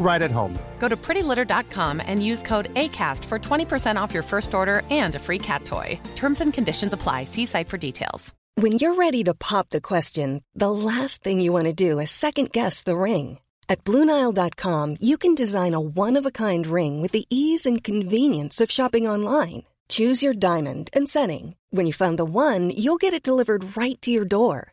right at home. Go to prettylitter.com and use code ACAST for 20% off your first order and a free cat toy. Terms and conditions apply. See site for details. When you're ready to pop the question, the last thing you want to do is second guess the ring. At Bluenile.com, you can design a one of a kind ring with the ease and convenience of shopping online. Choose your diamond and setting. When you find the one, you'll get it delivered right to your door.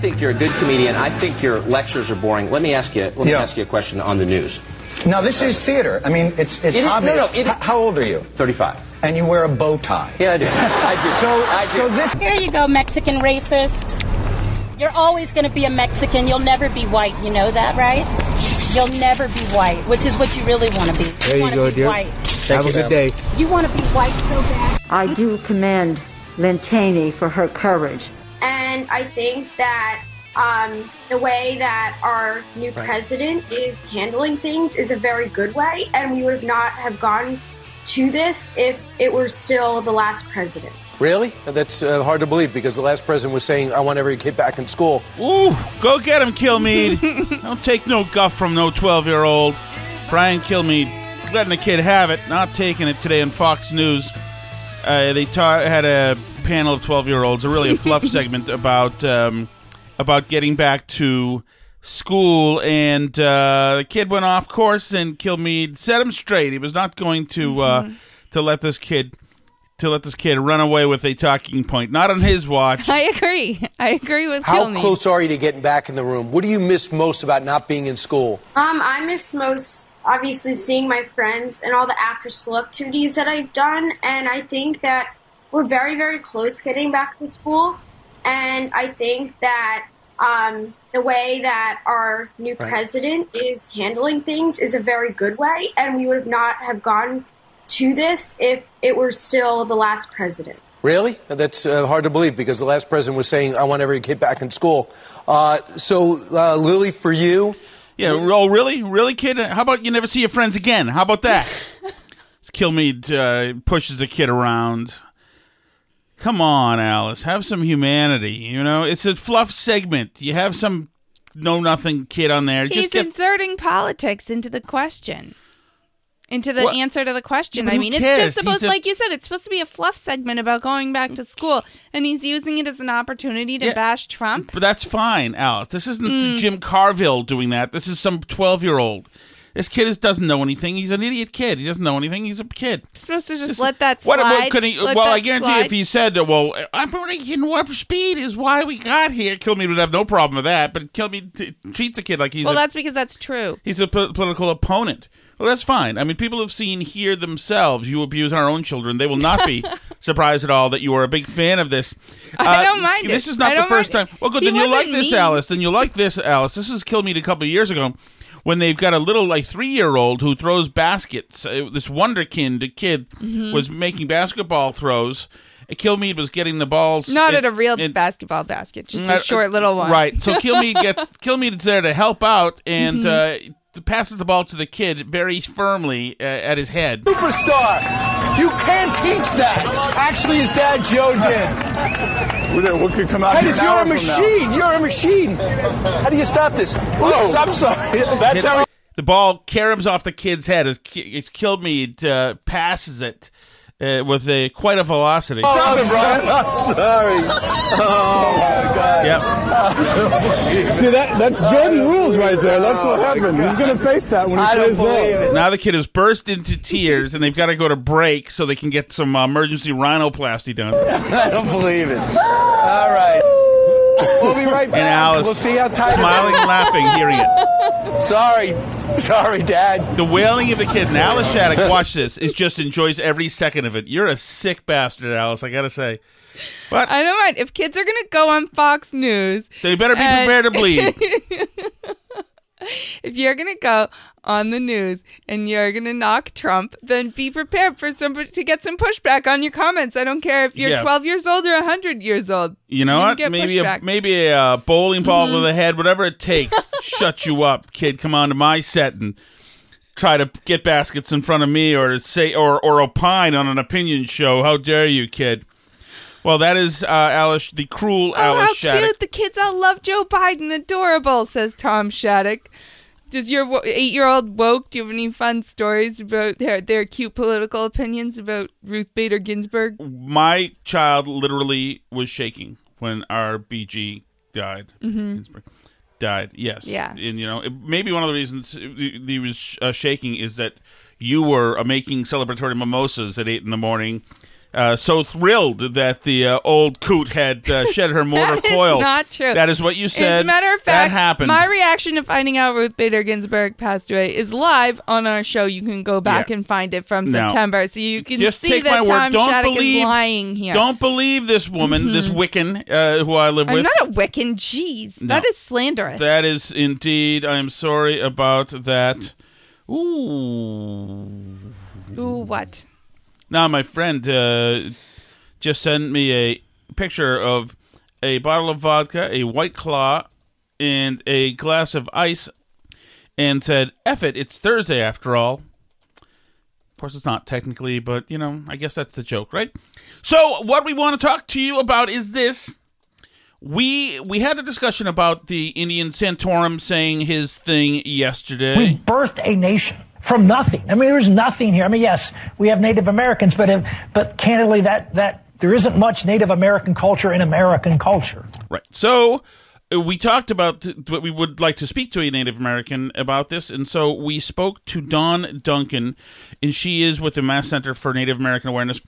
Think you're a good comedian. I think your lectures are boring. Let me ask you. Let me Yeah. ask you a question on the news. Now this is theater. I mean, it's it's It is- no, obvious. no, it is- how old are you? Thirty-five. And you wear a bow tie. Yeah, I do. I do. So, I do. so this Here you go, Mexican racist. You're always going to be a Mexican. You'll never be white. You know that, right? You'll never be white, which is what you really want to be. There you wanna go, be dear. White. Have a good day. You want to be white so bad. I do commend Lynn Cheney for her courage. And I think that um, the way that our new president is handling things is a very good way, and we would not have gone to this if it were still the last president. Really? That's uh, hard to believe because the last president was saying, I want every kid back in school. Ooh, go get him, Kilmeade. Don't take no guff from no 12 year old. Brian Kilmeade letting the kid have it, not taking it today on Fox News. Uh, they ta- had a panel of 12 year olds, a really a fluff segment about um, about getting back to school, and uh, the kid went off course, and Kilmeade set him straight. He was not going to uh, to let this kid to let this kid run away with a talking point, not on his watch. I agree. I agree with How Kilmeade. close are you to getting back in the room? What do you miss most about not being in school? Um, I miss most obviously seeing my friends and all the after school activities that I've done, and I think that we're very, very close getting back to school. And I think that um, the way that our new Right. president is handling things is a very good way, and we would have not have gone to this if it were still the last president. Really? That's uh, hard to believe because the last president was saying, I want every kid back in school. Uh, so, uh, Lily, for you, Yeah, oh, really? Really, kid? How about you never see your friends again? How about that? Kilmeade uh, pushes the kid around. Come on, Alice. Have some humanity. You know, it's a fluff segment. You have some know nothing kid on there. He's Just get, inserting politics into the question. Into the What? answer to the question. Yeah, but I who mean, it's cares? just supposed, He's a- like you said, it's supposed to be a fluff segment about going back to school, and he's using it as an opportunity to Yeah. bash Trump. but that's fine, Alice. This isn't Mm. Jim Carville doing that. This is some twelve-year-old. This kid is, doesn't know anything. He's an idiot kid. He doesn't know anything. He's a kid. supposed to just This- let that slide. what could he? let well, that I guarantee slide. if he said, "Well, operating warp speed is why we got here," Kilmeade would have no problem with that. But Kilmeade t- treats a kid like he's well, a, that's because that's true. he's a po- political opponent. Well, that's fine. I mean, people have seen here themselves you abuse our own children. They will not be surprised at all that you are a big fan of this. Uh, I don't mind This it. is not I the don't first mind time. it. Well, good. He then you'll like wasn't this, mean. Alice. Then you'll like this, Alice. This is Kilmeade a couple of years ago when they've got a little like three year old who throws baskets. Uh, this wonderkind kid Mhm. was making basketball throws. Kilmeade was getting the balls. Not in- at a real basketball basket, just a short little one. Right. So Kilmeade gets Kilmeade is there to help out, and Mhm. uh, passes the ball to the kid very firmly uh, at his head. Superstar. You can't teach that. Actually, his dad Joe did. What could come out Hey, here it's an you're a machine. You're a machine. How do you stop this? Oops, I'm sorry. That's how. The ball caroms off the kid's head. As it's killed me, it uh, passes it uh, with a quite a velocity. Stop it, Brian. I'm sorry. Oh my God. Yep. See that? That's Jordan rules right there. That's what happened. He's gonna face that when he I don't plays ball. believe it. Now the kid has burst into tears, and they've got to go to break so they can get some uh, emergency rhinoplasty done. I don't believe it. All right. We'll be right back. And Alice We'll see how tight. smiling and laughing, hearing it. Sorry, sorry, Dad. The wailing of the kid. And Alice Shattuck, watch this, is just enjoys every second of it. You're a sick bastard, Alice. I gotta say. But I don't mind if kids are gonna go on Fox News. they better be and- prepared to bleed. if you're gonna go on the news and you're gonna knock Trump, then be prepared for somebody to get some pushback on your comments. I don't care if you're Yeah. 12 years old or 100 years old. You know You what? Maybe a maybe a uh, bowling ball to the head, whatever it takes. to shut you up, kid. Come on to my set and try to get baskets in front of me, or say or or opine on an opinion show. How dare you, kid? Well, that is uh, Alice, the cruel Oh, Alice how Shattuck. cute! The kids all love Joe Biden. Adorable, says Tom Shattuck. Does your wo- eight-year-old woke? Do you have any fun stories about their their cute political opinions about Ruth Bader Ginsburg? My child literally was shaking when RBG died. Mhm. Ginsburg died. Yes. Yeah. And you know, it, maybe one of the reasons he he was uh, shaking is that you were uh, making celebratory mimosas at eight in the morning. Uh, so thrilled that the uh, old coot had uh, shed her mortar That is coil. not true. That is what you said. As a matter of fact, that happened. my reaction to finding out Ruth Bader Ginsburg passed away is live on our show. You can go back Yeah. and find it from. September, so you can Just see take that my word. Tom Don't Shattuck believe- is lying here. Don't believe this woman, this Mhm. Wiccan uh, who I live I'm with. not a Wiccan. Jeez, No. that is slanderous. That is indeed. I am sorry about that. Ooh. Ooh, what? Now, my friend uh, just sent me a picture of a bottle of vodka, a White Claw, and a glass of ice, and said, F it, it's Thursday after all. Of course, it's not technically, but, you know, I guess that's the joke, right? So, what we want to talk to you about is this. We we had a discussion about the Indian Santorum saying his thing yesterday. We birthed a nation from nothing. I mean, there's nothing here. I mean, yes, we have Native Americans, but but candidly, that that there isn't much Native American culture in American culture. Right. So uh, we talked about what we would like to speak to a Native American about this, and so we spoke to Dawn Duncan, and she is with the Mass Center for Native American Awareness.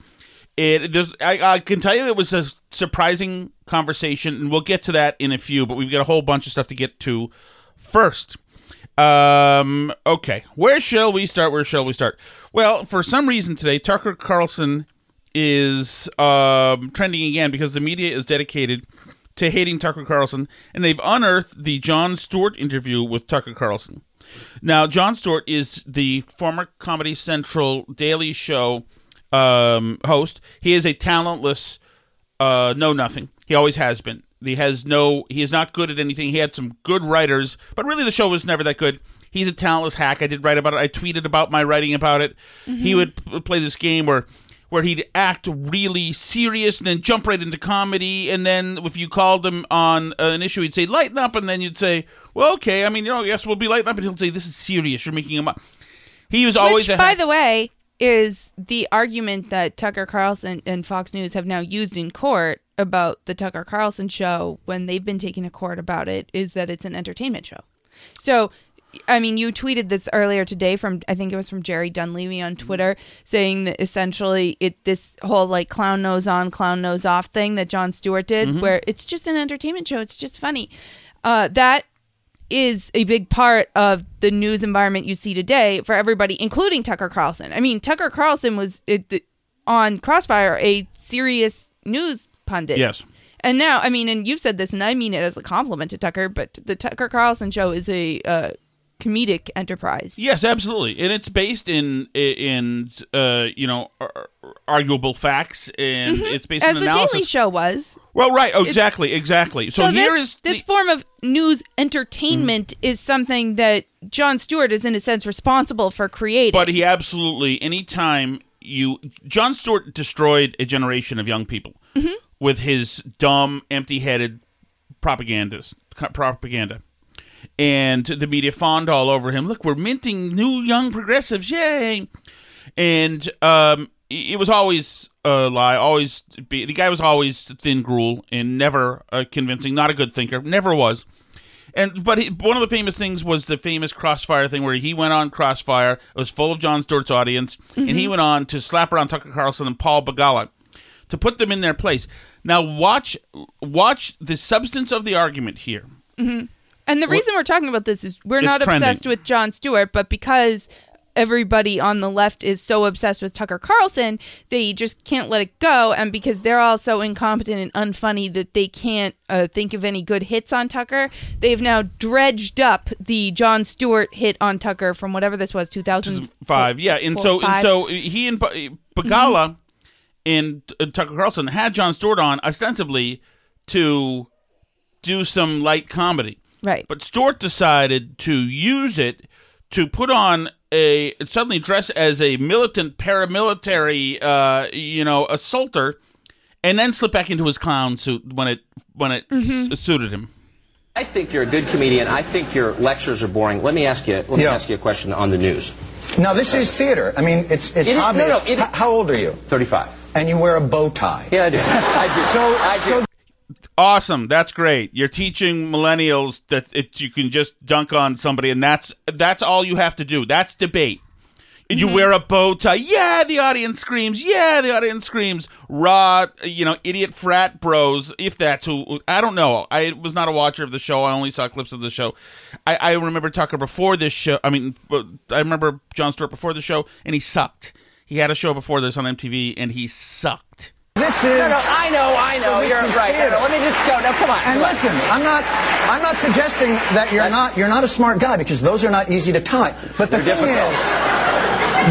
It, I, I can tell you it was a surprising conversation, and we'll get to that in a few. But we've got a whole bunch of stuff to get to first. Um, okay, where shall we start? Where shall we start? Well, for some reason today, Tucker Carlson is um, trending again because the media is dedicated to hating Tucker Carlson, and they've unearthed the Jon Stewart interview with Tucker Carlson. Now, Jon Stewart is the former Comedy Central Daily Show um, host. He is a talentless, uh, know nothing. He always has been. He has no. He is not good at anything. He had some good writers, but really the show was never that good. He's a talentless hack. I did write about it. I tweeted about my writing about it. He would p- play this game where where he'd act really serious and then jump right into comedy. And then if you called him on uh, an issue, he'd say, lighten up. And then you'd say, well, okay. I mean, you know, yes, we'll be lighten up. And he'll say, this is serious. You're making him up. He was always Which, a by hack. the way, is the argument that Tucker Carlson and Fox News have now used in court about the Tucker Carlson show when they've been taken to court about it is that it's an entertainment show. So, I mean, you tweeted this earlier today from I think it was from Jerry Dunleavy on Twitter saying that essentially it this whole like clown nose on, clown nose off thing that Jon Stewart did, Mm-hmm. Mhm. where it's just an entertainment show. It's just funny. Uh, that is a big part of the news environment you see today for everybody, including Tucker Carlson. I mean, Tucker Carlson was it, the, on Crossfire a serious news pundit. Yes. And now, I mean, and you've said this, and I mean it as a compliment to Tucker, but the Tucker Carlson show is a uh, comedic enterprise. Yes, absolutely, and it's based in in uh, you know ar- arguable facts, and it's based Mm-hmm. As on the analysis. Daily Show was. Well, right, oh, exactly, exactly. So, here this, is this form of news entertainment Mm-hmm. is something that Jon Stewart is in a sense responsible for creating. But he absolutely, anytime you, Jon Stewart destroyed a generation of young people Mhm. With his dumb, empty-headed propagandas, propaganda, and the media fawned all over him. Look, we're minting new young progressives, yay! And um, it was always a lie. Always, be, the guy was always thin gruel and never uh, convincing. Not a good thinker. Never was. And but he, one of the famous things was the famous Crossfire thing where he went on Crossfire. It was full of Jon Stewart's audience, and he Mhm. went on to slap around Tucker Carlson and Paul Begala to put them in their place. Now watch watch the substance of the argument here. hmm And the reason we're talking about this is we're It's not trending. obsessed with Jon Stewart, but because everybody on the left is so obsessed with Tucker Carlson, they just can't let it go. And because they're all so incompetent and unfunny that they can't uh, think of any good hits on Tucker, they've now dredged up the Jon Stewart hit on Tucker from whatever this was, 2005. Yeah, and so and so he and Ba- Begala and uh, Tucker Carlson had Jon Stewart on ostensibly to do some light comedy. Right. But Stewart decided to use it to put on a suddenly dress as a militant paramilitary uh you know assaulter and then slip back into his clown suit when it when it Mhm. s- suited him. I think you're a good comedian. I think your lectures are boring. Let me ask you. Let me Yeah. ask you a question on the news. No, this is theater. I mean, it's it's It is- no, obvious. no, it is- H- How old are you? Thirty-five. And you wear a bow tie. Yeah, I do. I do. So, I do. so Awesome, that's great. You're teaching millennials that it, you can just dunk on somebody, and that's that's all you have to do. That's debate. You mm-hmm. wear a bow tie, yeah. The audience screams, yeah. The audience screams. Raw, you know, idiot frat bros. If that's who, I don't know. I was not a watcher of the show. I only saw clips of the show. I, I remember Tucker before this show. I mean, I remember Jon Stewart before the show, and he sucked. He had a show before this on MTV, and he sucked. this is. No, no, I know, I know. So you're right. theater. No, no, let me just go. No, come on. And come on. listen, I'm not, I'm not suggesting that you're not, you're not a smart guy because those are not easy to tie. But the thing difficult. is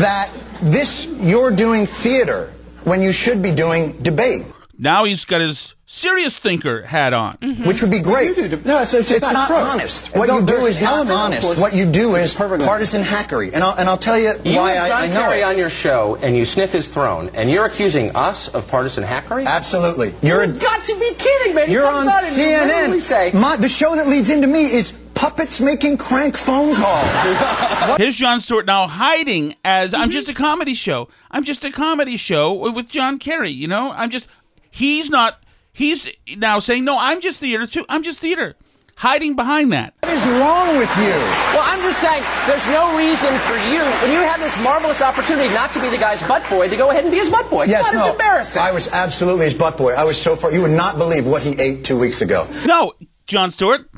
that this, you're doing theater when you should be doing debate. Now he's got his serious thinker hat on. Which would be great. No, it's, it's, It's not, not honest. What you don't- do there's is an not element, of honest. What you do is partisan hackery. And I'll, and I'll tell you You why have I, John I know Kerry it. on your show, and you sniff his throne, and you're accusing us of partisan hackery? Absolutely. You're, You've got to be kidding, man. You're on on and you CNN. say, My, the show that leads into me is puppets making crank phone calls. Here's Jon Stewart now hiding as Mm-hmm. I'm just a comedy show. I'm just a comedy show with John Kerry. You know, I'm just. He's not. He's now saying no. I'm just theater too. I'm just theater. Hiding behind that. what is wrong with you? Well, I'm just saying, there's no reason for you, when you have this marvelous opportunity not to be the guy's butt boy, to go ahead and be his butt boy. Yes, God, no. it's embarrassing. I was absolutely his butt boy. I was so far. You would not believe what he ate two weeks ago. No, Jon Stewart,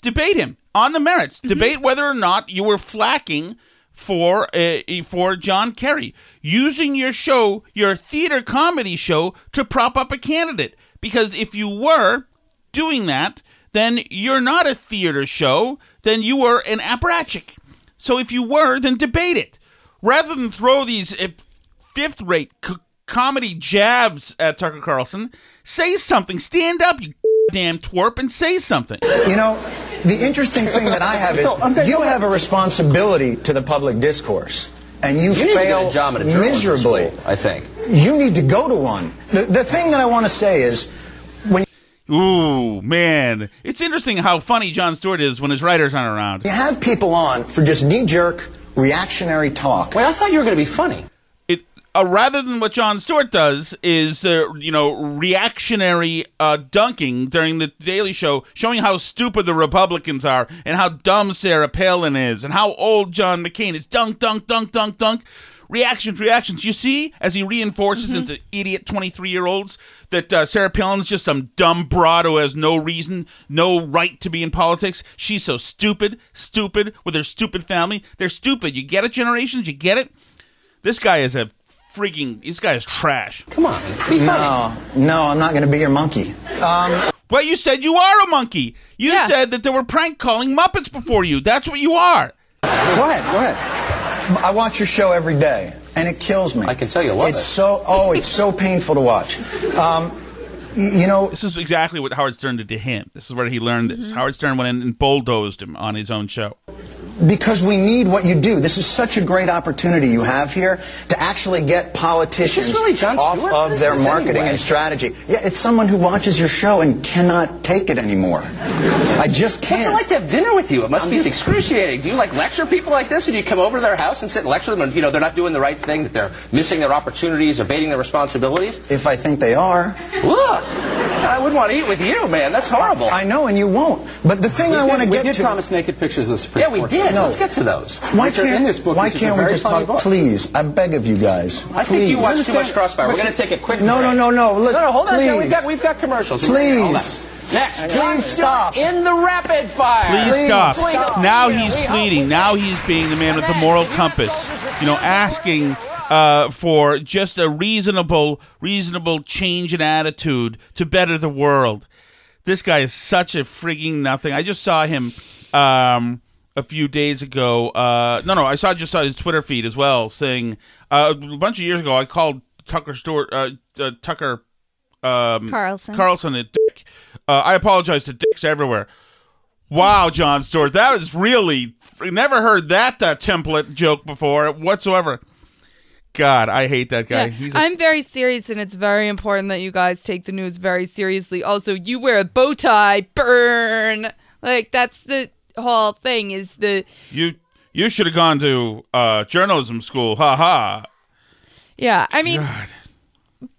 debate him on the merits. Mm-hmm. Debate whether or not you were flacking for uh, for John Kerry using your show, your theater comedy show, to prop up a candidate. Because if you were doing that, then you're not a theater show. Then you were an apparatchik. So if you were, then debate it rather than throw these uh, fifth-rate c- comedy jabs at Tucker Carlson. Say something. Stand up, you damn twerp, and say something. You know, the interesting thing that I have is So, I'm you have a responsibility to the public discourse, and you, you need to fail get a job at a miserably. school, I think. You need to go to one. The, the thing that I want to say is when Ooh, man. It's interesting how funny Jon Stewart is when his writers aren't around. you have people on for just knee-jerk reactionary talk. Wait, I thought you were going to be funny. Uh, rather than what Jon Stewart does is uh, you know reactionary uh, dunking during the Daily Show, showing how stupid the Republicans are and how dumb Sarah Palin is and how old John McCain is. Dunk, dunk, dunk, dunk, dunk. Reactions, reactions. You see, as he reinforces into idiot twenty-three-year-olds that uh, Sarah Palin's just some dumb broad who has no reason, no right to be in politics. She's so stupid, stupid with her stupid family. They're stupid. You get it, generations. You get it. This guy is a freaking. This guy is trash. Come on, be funny. No, no, I'm not going to be your monkey. Um, Well, you said you are a monkey. You Yeah. said that there were prank calling Muppets before you. That's what you are. Go ahead, go ahead. I watch your show every day, and it kills me. I can tell you love it's it. so oh, it's so painful to watch. Um, you know, This is exactly what Howard Stern did to him. This is where he learned this. Mm-hmm. Howard Stern went in and bulldozed him on his own show. Because we need what you do. This is such a great opportunity you have here to actually get politicians really off of their marketing anyway? and strategy. Yeah, it's someone who watches your show and cannot take it anymore. I just can't. What's it like to have dinner with you? It must I'm be just- excruciating. Do you like lecture people like this, or do you come over to their house and sit and lecture them? And you know they're not doing the right thing, that they're missing their opportunities, evading their responsibilities. If I think they are. Look, I wouldn't want to eat with you, man. That's horrible. I know, and you won't. But the thing We I did- want to get to. We did to. promise naked pictures of the Supreme Yeah, we Court. did. No. Let's get to those. Why Which can't, in this book, why which is a can't we just funny talk? book. Please, I beg of you guys. I think you watch too much Crossfire. We're going to take a quick No, break. no, no, no. Look, no, no, hold on. please. Sam. We've got we've got commercials. We're gonna- hold on. Please. Next, Please Jon Stewart stop. in the rapid fire. Please, stop. Please. Now he's pleading. Now he's being the man with the moral compass. You know, asking uh, for just a reasonable, reasonable change in attitude to better the world. This guy is such a frigging nothing. I just saw him um, a few days ago. Uh, no, no, I saw just saw his Twitter feed as well, saying uh, a bunch of years ago. I called Tucker Stewart, uh, uh, Tucker um, Carlson. Carlson a dick. Uh, I apologize to dicks everywhere. Wow, Jon Stewart, that was really never heard that uh, template joke before whatsoever. God, I hate that guy. Yeah, He's a, I'm very serious, and it's very important that you guys take the news very seriously. Also, you wear a bow tie, burn. Like that's the whole thing. Is the you you should have gone to uh, journalism school. Ha ha. yeah. I mean,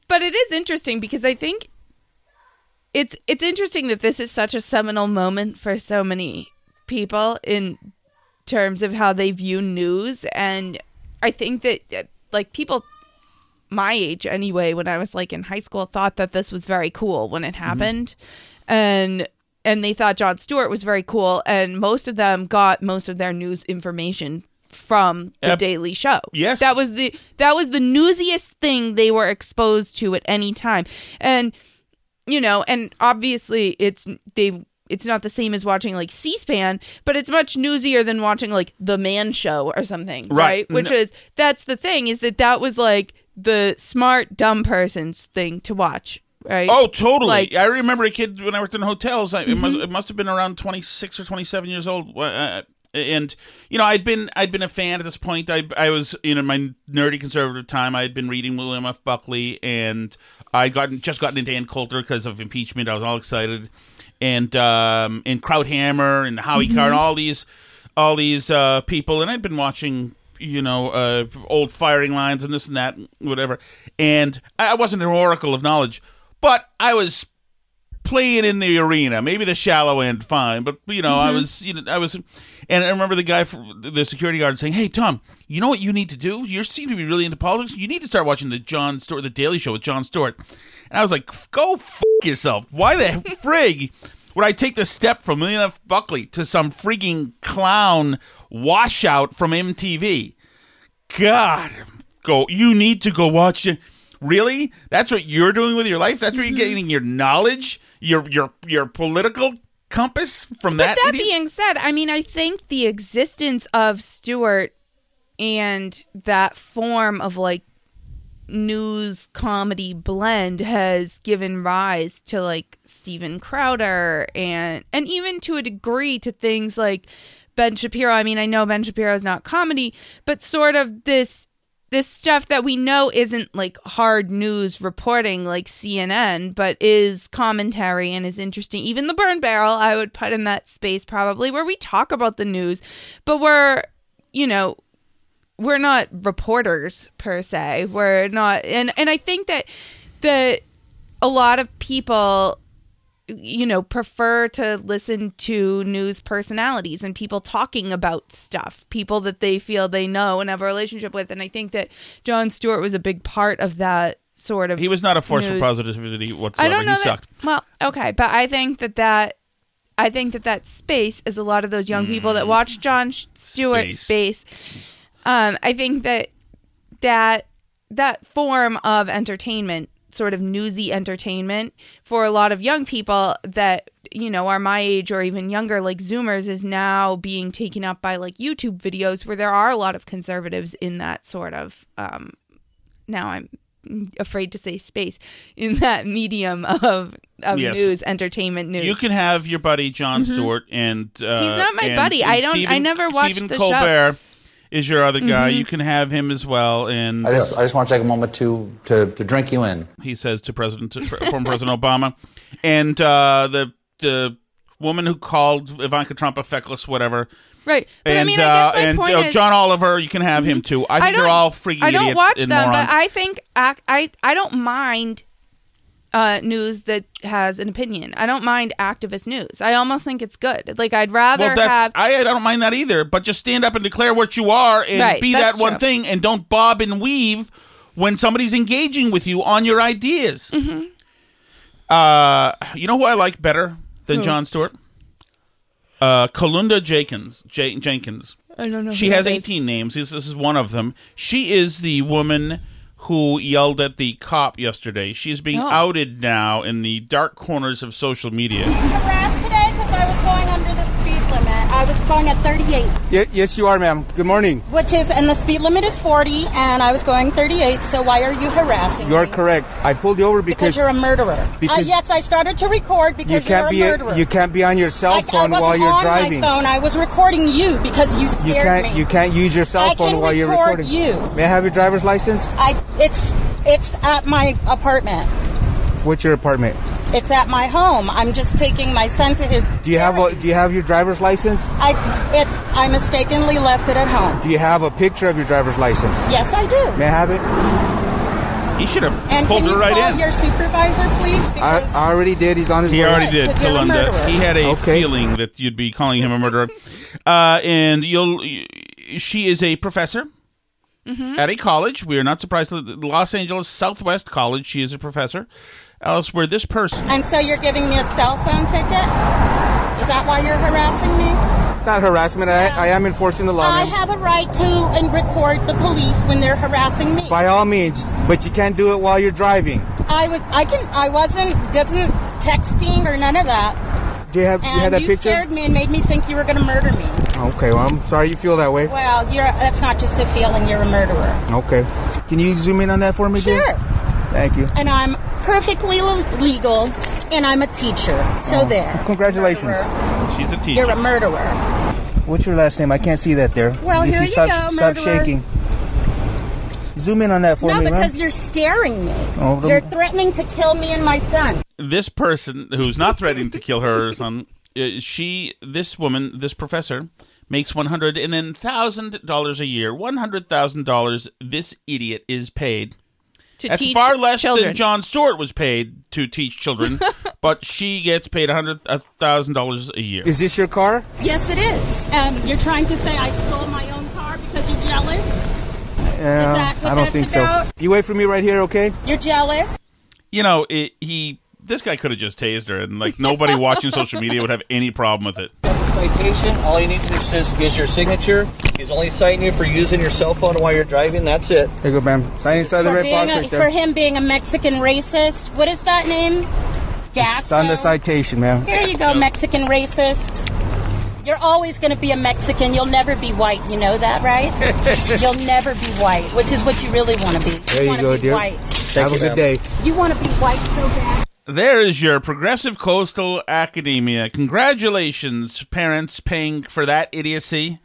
but it is interesting because I think it's it's interesting that this is such a seminal moment for so many people in terms of how they view news, and I think that uh, like people my age anyway when i was like in high school thought that this was very cool when it Mm-hmm. happened and and they thought jon stewart was very cool and most of them got most of their news information from the Yep. daily show Yes. that was the that was the newsiest thing they were exposed to at any time and you know and obviously it's they it's not the same as watching like c-span but it's much newsier than watching like the man show or something Right. right, which No- is that's the thing is that that was like the smart dumb person's thing to watch right Oh, totally. Like- I remember a kid when I worked in hotels. I, it, must, Mhm. it must have been around twenty six or twenty seven years old. Uh, and you know, I'd been I'd been a fan at this point. I I was you know, my nerdy conservative time. I had been reading William F. Buckley, and I gotten just gotten into Ann Coulter because of impeachment. I was all excited, and um, and Krauthammer and Howie Carr and all these all these uh, people, and I'd been watching you know uh, old firing lines and this and that, whatever. And I wasn't an oracle of knowledge, but I was playing in the arena. Maybe the shallow end, fine, but you know, I Mhm. was, you know, I was, and I remember the guy, from the security guard, saying, "Hey, Tom, you know what you need to do? You seem to be really into politics. You need to start watching the Jon Stewart, the Daily Show with Jon Stewart." And I was like, "Go f- yourself! Why the frig?" Would I take the step from William F. Buckley to some frigging clown washout from MTV? God, go! You need to go watch it. Really? That's what you're doing with your life? That's where you're mm-hmm. getting your knowledge, your your your political compass from that? But that idiot? being said, I mean, I think the existence of Stewart and that form of like news comedy blend has given rise to like Steven Crowder and and even to a degree to things like Ben Shapiro. I mean, I know Ben Shapiro is not comedy, but sort of this this stuff that we know isn't like hard news reporting like CNN, but is commentary and is interesting. Even the Burn Barrel, I would put in that space probably where we talk about the news, but we're, you know, we're not reporters per se. We're not, and and I think that that a lot of people you know prefer to listen to news personalities and people talking about stuff people that they feel they know and have a relationship with and i think that jon stewart was a big part of that sort of He was not a force for positivity whatsoever. i don't know he that, sucked. well okay but i think that that i think that that space is a lot of those young people that watch jon stewart Space. space um i think that that that form of entertainment sort of newsy entertainment for a lot of young people that you know are my age or even younger like zoomers is now being taken up by like youtube videos where there are a lot of conservatives in that sort of um now i'm afraid to say space in that medium of of Yes. news entertainment news You can have your buddy Jon Mhm. Stewart and uh, He's not my and- buddy. and I don't- I never watched Stephen the show. Colbert is your other guy. Mhm. You can have him as well. And I just, I just want to take a moment to, to, to drink you in. he says to President to former President Obama, and uh, the the woman who called Ivanka Trump a feckless whatever. Right. But and I mean, I uh, guess my and point uh, is- Mm-hmm. John Oliver, you can have him too. I think they're don't- all freaking I don't idiots watch and them, morons. but I think I I I don't mind uh, news that has an opinion. I don't mind activist news. I almost think it's good. Like I'd rather well, that's have. I, I don't mind that either. But just stand up and declare what you are and Right, be that one true. thing, and don't bob and weave when somebody's engaging with you on your ideas. Mm-hmm. Uh, you know who I like better than Who? Jon Stewart? Uh, Kalunda Jenkins. J- Jenkins. I don't know. She has that is. 18 names. This, this is one of them. She is the woman who yelled at the cop yesterday. She is being Oh. outed now in the dark corners of social media. harassed today because I was going under the speed limit. I was going at 38, Ye- yes, you are, ma'am. Good morning. which is, and the speed limit is 40, and I was going 38. So why are you harassing You're me? correct. I pulled you over Because because, you're a murderer. Uh, yes, I started to record because you can't you're be a murderer. you can't be on your cell I, I phone wasn't while you're on driving. my phone. I was recording you because you scared You can't me. you can't use your cell phone while you're record recording. you. May I have your driver's license? I it's it's at my apartment. What's your apartment? It's at my home. I'm just taking my son to his. Do you have a Do you have your driver's license? I it I mistakenly left it at home. Do you have a picture of your driver's license? Yes, I do. May I have it? He should have And pulled can you her right call in. your supervisor, please? I, I already did. He's on his He way. already did, Because Kalunda. He had a Okay. feeling that you'd be calling him a murderer. Uh, and you'll. She is a professor Mm-hmm. at a college. We are not surprised. Los Angeles Southwest College. She is a professor. Alice, where this person. and so you're giving me a cell phone ticket? Is that why you're harassing me? Not harassment. I, I am enforcing the law. I ma'am. have a right to and record the police when they're harassing me. By all means, but you can't do it while you're driving. I was I can I wasn't doesn't texting or none of that. Do you have Do you have And that you picture? You scared me and made me think you were going to murder me. Okay, well, I'm sorry you feel that way. Well, you're that's not just a feeling. You're a murderer. Okay. Can you zoom in on that for me, dear? Sure. Thank you. And I'm perfectly legal, and I'm a teacher. So Oh, there. Congratulations. She's a teacher. You're a murderer. What's your last name? I can't see that there. Well, If here you stop, go, Stop shaking. Zoom in on that for no, me, ma'am. because you're scaring me. Oh, the- You're threatening to kill me and my son. this person who's not threatening to kill her or son, uh, she, this woman, this professor, makes one hundred and then thousand dollars a year. One hundred thousand dollars. This idiot is paid. To That's teach far less children. than Jon Stewart was paid to teach children, but she gets paid a hundred thousand dollars a year. Is this your car? Yes, it is. And you're trying to say I stole my own car because you're jealous. Yeah, that what I don't that's think about? so. You wait for me right here, okay? You're jealous. You know, it, he. This guy could have just tased her, and like nobody watching social media would have any problem with it. citation. All you need to do is, is your signature. He's only citing you for using your cell phone while you're driving. That's it. Here you go, ma'am. Sign inside the For, red being box a, right for him being a Mexican racist. What is that name? Gas. It's on the citation, ma'am. Here you go, Mexican racist. You're always going to be a Mexican. You'll never be white. You know that, right? You'll never be white, which is what you really want to be. There you go, be dear. White. Have a good day. You want to be white so bad. There is your Progressive Coastal Academia. Congratulations, parents, paying for that idiocy.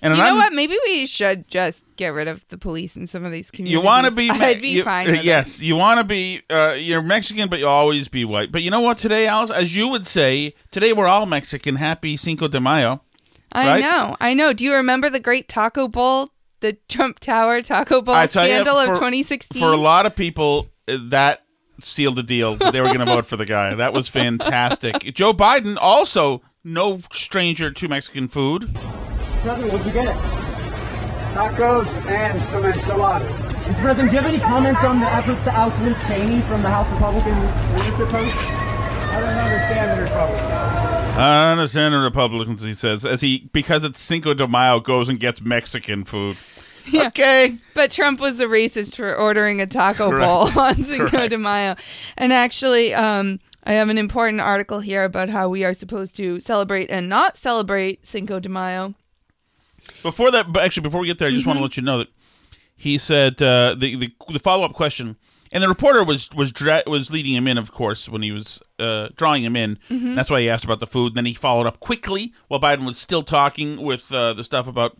And you know un- what? Maybe we should just get rid of the police in some of these communities. You want to be? I'd be you- fine. Yes, you want to be. Uh, you're Mexican, but you'll always be white. But you know what? Today, Alice, as you would say, today we're all Mexican. Happy Cinco de Mayo. I know. I know. Do you remember the Great Taco Bowl, the Trump Tower Taco Bowl tell you, scandal for- of 2016? For a lot of people, uh, that sealed the deal. They were going to vote for the guy. That was fantastic. Joe Biden also no stranger to Mexican food. President, what'd you get? Tacos and some enchiladas. Mr. President, do you have any comments on the efforts to oust Liz Cheney from the House Republican leadership post? I don't understand the Republicans. I understand the Republicans, he says, as he because it's Cinco de Mayo goes and gets Mexican food. Yeah. Okay. But Trump was a racist for ordering a taco Correct. bowl on Cinco Correct. de Mayo. And actually, um, I have an important article here about how we are supposed to celebrate and not celebrate Cinco de Mayo. Before that, but actually, before we get there, I just want to let you know that he said uh, the the, the follow up question, and the reporter was was dra- was leading him in, of course, when he was uh, drawing him in. Mhm. That's why he asked about the food. Then he followed up quickly while Biden was still talking with uh, the stuff about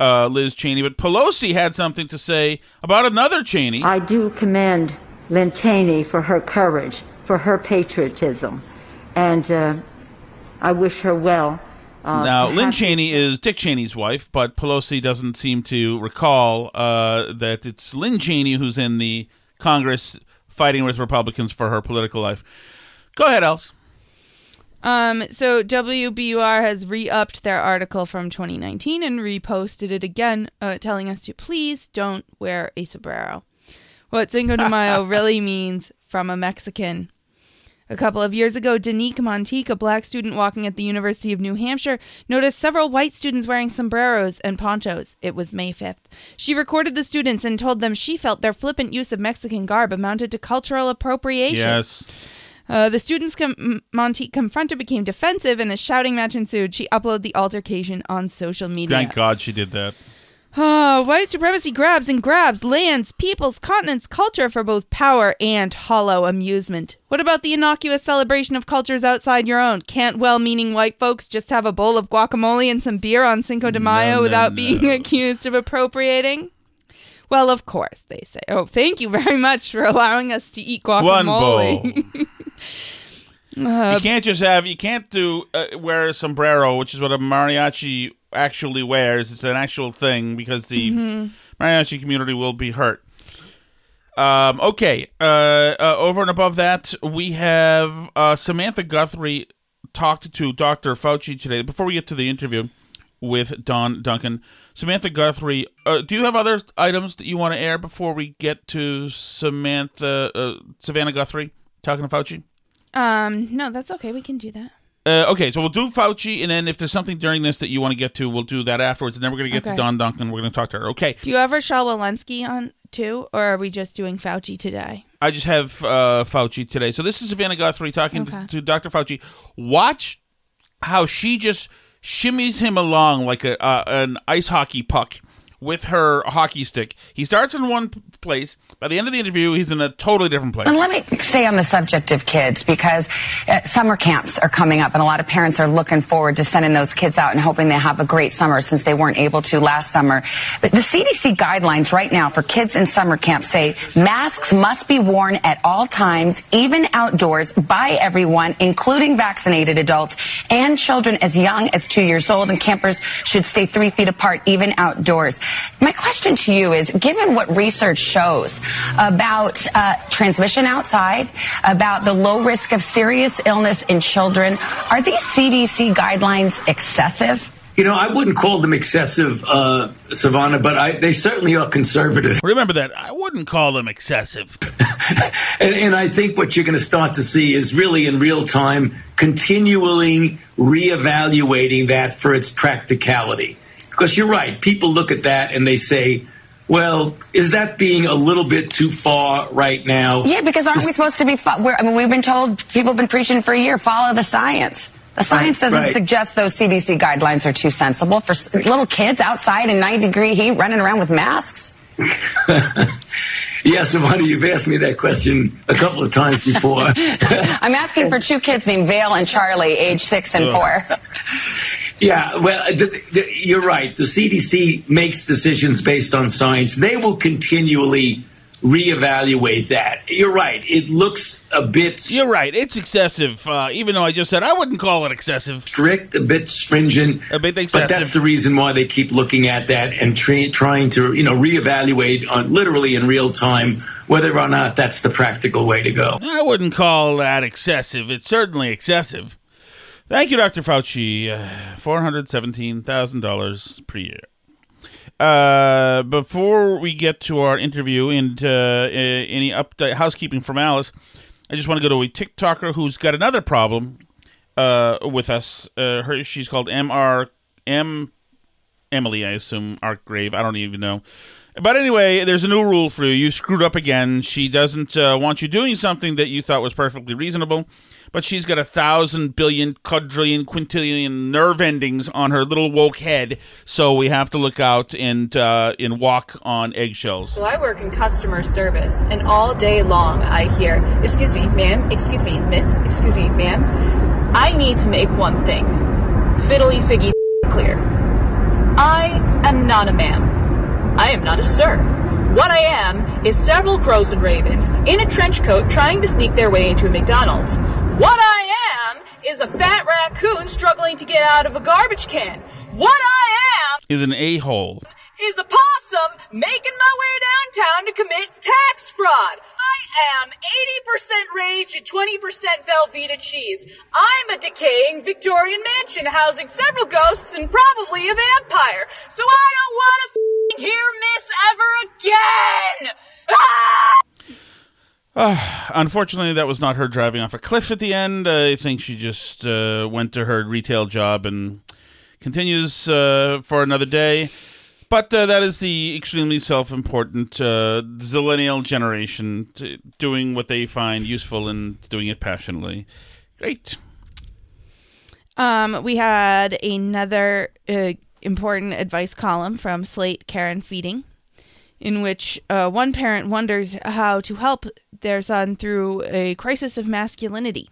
uh, Liz Cheney. But Pelosi had something to say about another Cheney. I do commend Lynn Cheney for her courage, for her patriotism, and uh, I wish her well. Uh, now, Lynn Cheney is Dick Cheney's wife, but Pelosi doesn't seem to recall uh, that it's Lynn Cheney who's in the Congress fighting with Republicans for her political life. Go ahead, Els. Um, so WBUR has re-upped their article from 2019 and reposted it again, uh, telling us to please don't wear a sombrero. What Cinco de Mayo really means from a Mexican. A couple of years ago, Danique Montique, a black student walking at the University of New Hampshire, noticed several white students wearing sombreros and ponchos. It was May 5th. She recorded the students and told them she felt their flippant use of Mexican garb amounted to cultural appropriation. Yes. Uh, the students com- M- Montique confronted became defensive, and a shouting match ensued. She uploaded the altercation on social media. Thank God she did that. Ah, white supremacy grabs and grabs lands, peoples, continents, culture for both power and hollow amusement. What about the innocuous celebration of cultures outside your own? Can't well meaning white folks just have a bowl of guacamole and some beer on Cinco de Mayo no, without being accused of appropriating? Well, of course, they say. Oh, thank you very much for allowing us to eat guacamole. One guacamole. Uh, you can't just have you can't do uh, wear a sombrero, which is what a mariachi actually wears. It's an actual thing because the Mhm. mariachi community will be hurt. Um, okay, uh, uh, over and above that, we have uh, Samantha Guthrie talked to Dr. Fauci today. Before we get to the interview with Dawn Duncan, Samantha Guthrie, uh, do you have other items that you want to air before we get to Samantha uh, Savannah Guthrie talking to Fauci? um, no, that's okay. We can do that. Uh, okay, so we'll do Fauci, and then if there's something during this that you want to get to, we'll do that afterwards, and then we're going to get Okay. to Dawn Duncan. We're going to talk to her. Okay, Do you ever Rochelle Walensky on too, or are we just doing Fauci today? I just have uh, Fauci today. So this is Savannah Guthrie talking Okay. to, to Dr. Fauci. Watch how she just shimmies him along like a uh, an ice hockey puck with her hockey stick. He starts in one place. By the end of the interview, he's in a totally different place. And let me stay on the subject of kids because uh, summer camps are coming up and a lot of parents are looking forward to sending those kids out and hoping they have a great summer since they weren't able to last summer. But the CDC guidelines right now for kids in summer camp say masks must be worn at all times, even outdoors by everyone, including vaccinated adults and children as young as two years old and campers should stay three feet apart even outdoors. My question to you is, given what research shows about uh, transmission outside, about the low risk of serious illness in children, are these CDC guidelines excessive? You know, I wouldn't call them excessive, uh, Savannah, but I, they certainly are conservative. Remember that. I wouldn't call them excessive. And, and I think what you're going to start to see is really in real time, continually reevaluating that for its practicality. Because you're right, people look at that and they say, well, is that being a little bit too far right now? Yeah, because aren't we supposed to be? I mean, we've been told people have been preaching for a year. Follow the science. The science doesn't right. suggest those CDC guidelines are too sensible for little kids outside in 90 degree heat running around with masks. Yes, Savannah, you've asked me that question a couple of times before. I'm asking for two kids named Vale and Charlie, age six and Ugh. four. Yeah, well, the, the, you're right. The CDC makes decisions based on science. They will continually reevaluate that. You're right. It looks a bit You're right. It's excessive. Uh, even though I just said I wouldn't call it excessive. strict, a bit stringent. A bit excessive. But that's the reason why they keep looking at that and tra- trying to, you know, reevaluate on literally in real time whether or not that's the practical way to go. I wouldn't call that excessive. It's certainly excessive. Thank you, Dr. Fauci. Uh, $417,000 per year. Uh, before we get to our interview and uh, any update, housekeeping from Alice, I just want to go to a TikToker who's got another problem uh, with us. Uh, her, she's called MR M Emily, I assume, Artgrave. I don't even know. But anyway, there's a new rule for you. You screwed up again. She doesn't uh, want you doing something that you thought was perfectly reasonable, but she's got a thousand billion, quadrillion, quintillion nerve endings on her little woke head. So we have to look out and uh, and walk on eggshells. So I work in customer service, and all day long I hear, "Excuse me, ma'am. Excuse me, miss. Excuse me, ma'am. I need to make one thing fiddly figgy clear. I am not a ma'am. I am not a sir. What I am is several crows and ravens in a trench coat trying to sneak their way into a McDonald's. What I am is a fat raccoon struggling to get out of a garbage can. What I am Is an a hole. is a possum making my way downtown to commit tax fraud. I am 80% rage and 20% Velveeta cheese. I'm a decaying Victorian mansion housing several ghosts and probably a vampire. So I don't want to hear Miss ever again. Ah! Uh, unfortunately, that was not her driving off a cliff at the end. I think she just uh, went to her retail job and continues uh, for another day. But uh, that is the extremely self-important uh, zillennial generation t- doing what they find useful and doing it passionately. Great. Um, we had another uh, important advice column from Slate Care and Feeding, in which uh, one parent wonders how to help their son through a crisis of masculinity.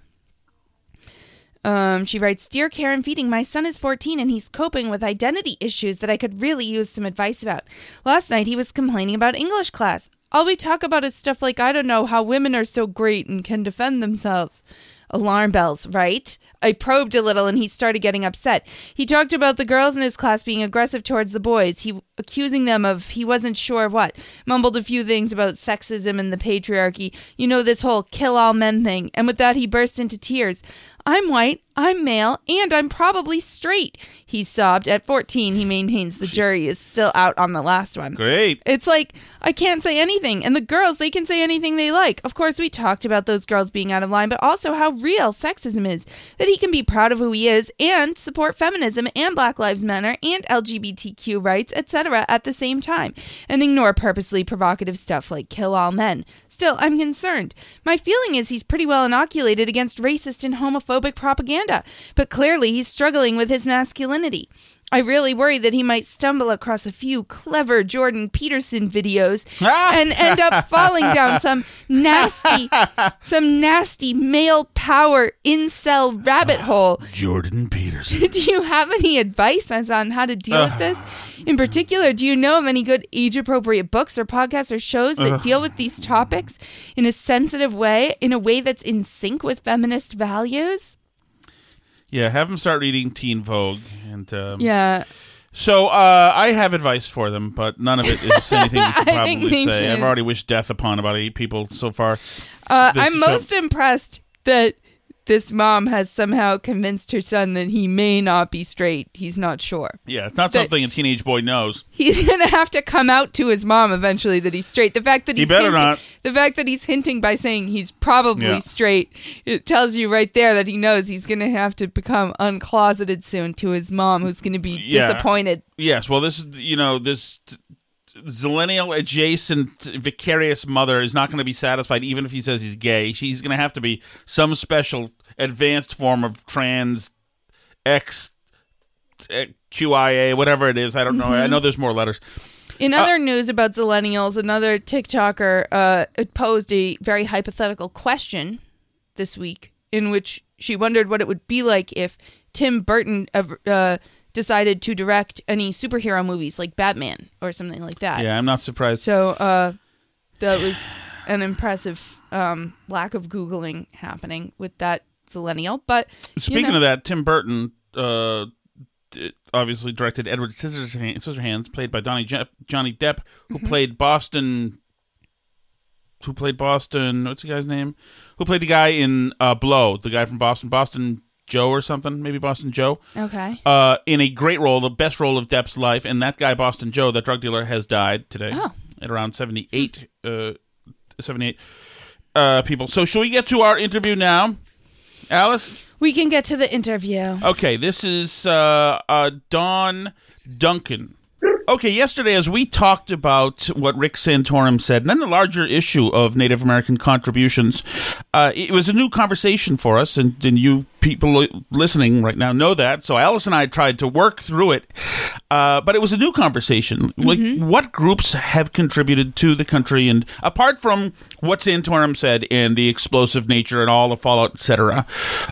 Um, she writes, Dear Care and Feeding, my son is 14 and he's coping with identity issues that I could really use some advice about. Last night he was complaining about English class. All we talk about is stuff like, I don't know, how women are so great and can defend themselves. Alarm bells, right? I probed a little and he started getting upset. He talked about the girls in his class being aggressive towards the boys, he accusing them of he wasn't sure what. Mumbled a few things about sexism and the patriarchy. You know this whole kill all men thing. And with that he burst into tears. I'm white, I'm male, and I'm probably straight. He sobbed. At 14, he maintains the jury is still out on the last one. Great. It's like, I can't say anything. And the girls, they can say anything they like. Of course, we talked about those girls being out of line, but also how real sexism is. That he can be proud of who he is and support feminism and Black Lives Matter and LGBTQ rights, etc. at the same time, and ignore purposely provocative stuff like kill all men. Still, I'm concerned. My feeling is he's pretty well inoculated against racist and homophobic propaganda, but clearly he's struggling with his masculinity. I really worry that he might stumble across a few clever Jordan Peterson videos ah! and end up falling down some nasty, some nasty male power incel rabbit ah, hole. Jordan Peterson. Do you have any advice as on how to deal with this? Ah. In particular, do you know of any good age appropriate books or podcasts or shows that deal with these topics in a sensitive way, in a way that's in sync with feminist values? Yeah, have them start reading Teen Vogue and um, Yeah. So uh, I have advice for them, but none of it is anything we should probably say. I've already wished death upon about eight people so far. Uh, I'm show- most impressed that this mom has somehow convinced her son that he may not be straight. He's not sure. Yeah, it's not that- something a teenage boy knows. He's gonna have to come out to his mom eventually that he's straight. The fact that He he's better hinting, not. the fact that he's hinting by saying he's probably Yeah. straight, it tells you right there that he knows he's gonna have to become uncloseted soon to his mom, who's gonna be Yeah. disappointed. Yes, well, this is you know this zillennial adjacent vicarious mother is not going to be satisfied even if he says he's gay. She's going to have to be some special advanced form of trans X eh, QIA, whatever it is. I don't know. I Mhm. know there's more letters. In Uh, other news about Zillennials, another TikToker uh, posed a very hypothetical question this week in which she wondered what it would be like if Tim Burton uh, decided to direct any superhero movies like Batman or something like that. Yeah, I'm not surprised. So uh, that was an impressive um, lack of Googling happening with that Zillennial. But Speaking know- of that, Tim Burton uh, obviously directed Edward Scissorhands, played by Donnie Je- Johnny Depp, who Mhm. played Boston. Who played Boston? What's the guy's name? Who played the guy in uh, Blow? The guy from Boston, Boston Joe or something? Maybe Boston Joe. Okay. Uh, in a great role, the best role of Depp's life, and that guy, Boston Joe, that drug dealer, has died today Oh. at around seventy-eight. Uh, seventy-eight uh, people. So, shall we get to our interview now, Alice? we can get to the interview. Okay, this is uh, uh, Dawn Duncan. Okay, yesterday, as we talked about what Rick Santorum said, and then the larger issue of Native American contributions, uh, it was a new conversation for us, and, and you people listening right now know that. So Alice and I tried to work through it, uh, but it was a new conversation. Like, what groups have contributed to the country, and apart from what Santorum said and the explosive nature and all the fallout, etc.,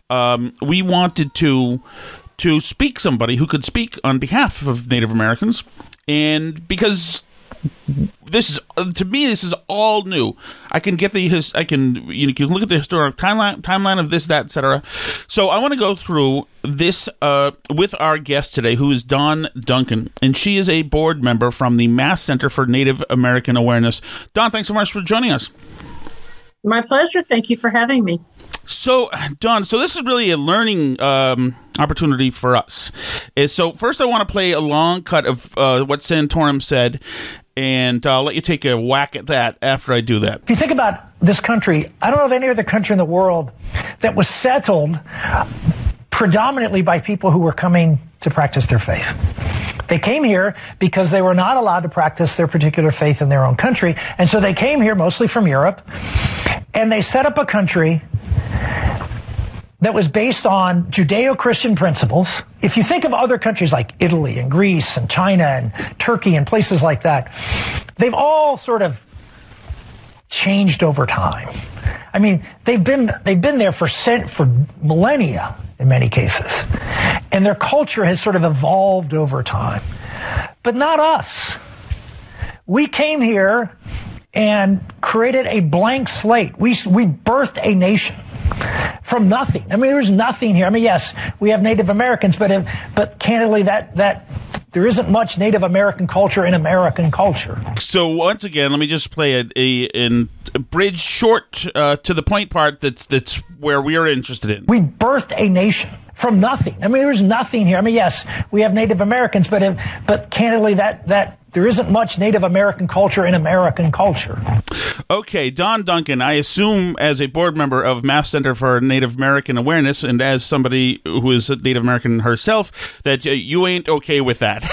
um, we wanted to to speak somebody who could speak on behalf of Native Americans, and because this is to me this is all new. I can get the his I can you, know, you can look at the historic timeline timeline of this that etc. So I want to go through this uh, with our guest today, who is Dawn Duncan, and she is a board member from the Mass Center for Native American Awareness. Dawn, thanks so much for joining us. My pleasure. Thank you for having me. So, Dawn, so this is really a learning um, opportunity for us. So first, I want to play a long cut of uh, what Santorum said, and I'll let you take a whack at that after I do that. If you think about this country, I don't know of any other country in the world that was settled predominantly by people who were coming to practice their faith. They came here because they were not allowed to practice their particular faith in their own country. And so they came here mostly from Europe and they set up a country that was based on Judeo-Christian principles. If you think of other countries like Italy and Greece and China and Turkey and places like that, they've all sort of changed over time. I mean, they've been they've been there for cent, for millennia in many cases. And their culture has sort of evolved over time. But not us. We came here and created a blank slate. We, we birthed a nation from nothing. I mean, there's nothing here. I mean, yes, we have Native Americans, but but candidly, that that there isn't much Native American culture in American culture. So once again, let me just play a, a, a bridge short uh, to the point part. That's that's where we are interested in. We birthed a nation from nothing. I mean, there's nothing here. I mean, yes, we have Native Americans, but if, but candidly, that that there isn't much Native American culture in American culture. Okay, Dawn Duncan, I assume as a board member of Mass Center for Native American Awareness and as somebody who is a Native American herself, that uh, you ain't okay with that.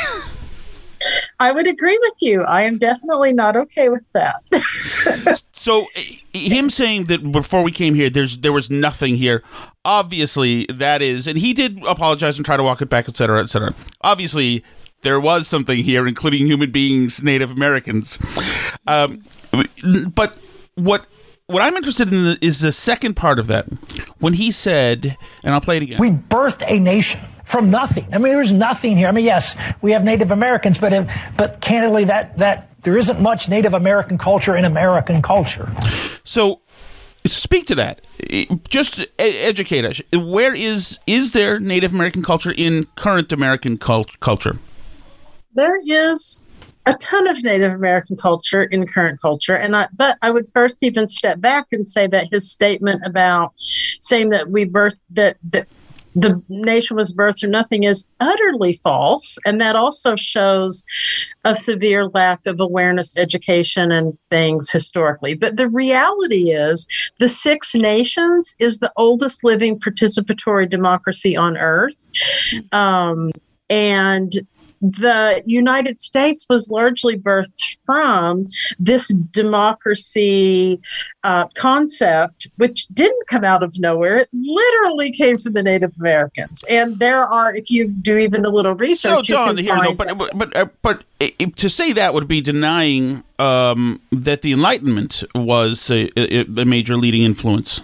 I would agree with you. I am definitely not okay with that. so him saying that before we came here there's there was nothing here obviously that is and he did apologize and try to walk it back etc etc obviously there was something here including human beings native americans um, but what what I'm interested in is the second part of that. When he said, and I'll play it again. We birthed a nation from nothing. I mean, there's nothing here. I mean, yes, we have Native Americans, but if, but candidly, that that there isn't much Native American culture in American culture. So, speak to that. Just educate us. Where is is there Native American culture in current American cult- culture? There is a ton of Native American culture in current culture, and I, but I would first even step back and say that his statement about saying that we birthed that that the nation was birthed from nothing is utterly false, and that also shows a severe lack of awareness, education, and things historically. But the reality is, the Six Nations is the oldest living participatory democracy on earth. Um, and the United States was largely birthed from this democracy uh, concept, which didn't come out of nowhere. It literally came from the Native Americans. And there are, if you do even a little research, Dawn, here, no, but but but, uh, but to say that would be denying um, that the Enlightenment was a, a, major leading influence,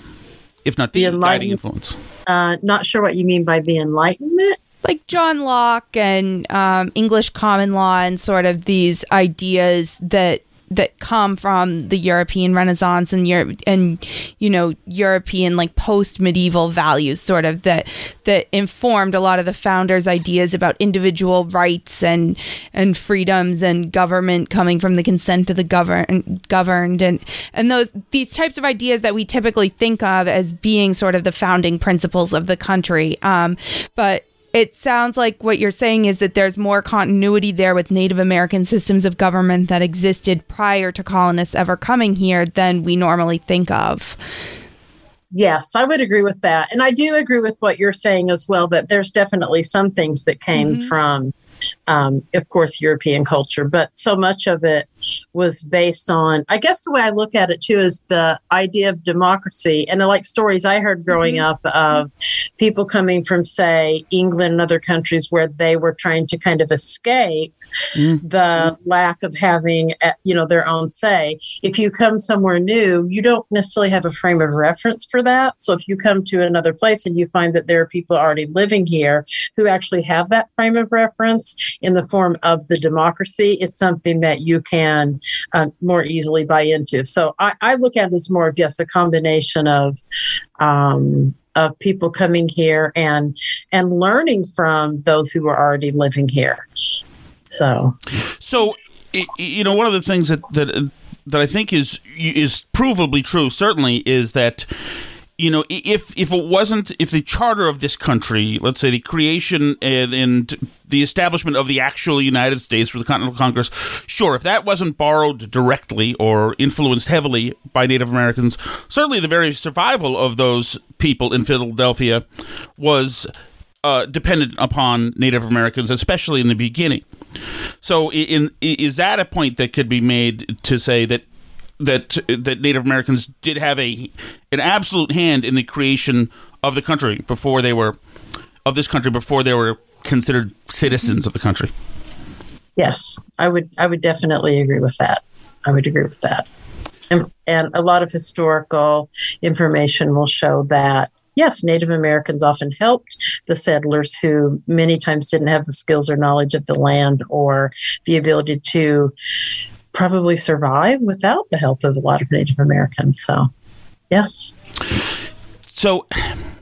if not the, the guiding influence. Uh, not sure what you mean by the Enlightenment like John Locke and um, English common law and sort of these ideas that that come from the European Renaissance and Europe and you know European like post medieval values sort of that that informed a lot of the founders ideas about individual rights and and freedoms and government coming from the consent of the govern governed. And and those these types of ideas that we typically think of as being sort of the founding principles of the country. Um, but it sounds like what you're saying is that there's more continuity there with Native American systems of government that existed prior to colonists ever coming here than we normally think of. Yes, I would agree with that. And I do agree with what you're saying as well that there's definitely some things that came mm-hmm. from um, of course, European culture, but so much of it was based on, I guess the way I look at it too is the idea of democracy. And I like stories I heard growing Mm-hmm. up of people coming from, say, England and other countries where they were trying to kind of escape the lack of having, uh, you know, their own say. If you come somewhere new, you don't necessarily have a frame of reference for that. So if you come to another place and you find that there are people already living here who actually have that frame of reference in the form of the democracy, it's something that you can um, more easily buy into. So I, I look at it as more of yes, a combination of um, of people coming here and and learning from those who are already living here. So So, you know, one of the things that that that I think is is provably true, certainly, is that you know if if it wasn't if the charter of this country, let's say the creation and, and the establishment of the actual United States for the Continental Congress, sure, if that wasn't borrowed directly or influenced heavily by Native Americans, certainly the very survival of those people in Philadelphia was uh, dependent upon Native Americans, especially in the beginning. So, i- in, is that a point that could be made to say that that that Native Americans did have a an absolute hand in the creation of the country before they were of this country before they were considered citizens of the country? yes, I would I would definitely agree with that. I would agree with that. And, and a lot of historical information will show that yes, Native Americans often helped the settlers who many times didn't have the skills or knowledge of the land or the ability to probably survive without the help of a lot of Native Americans. So, yes. So,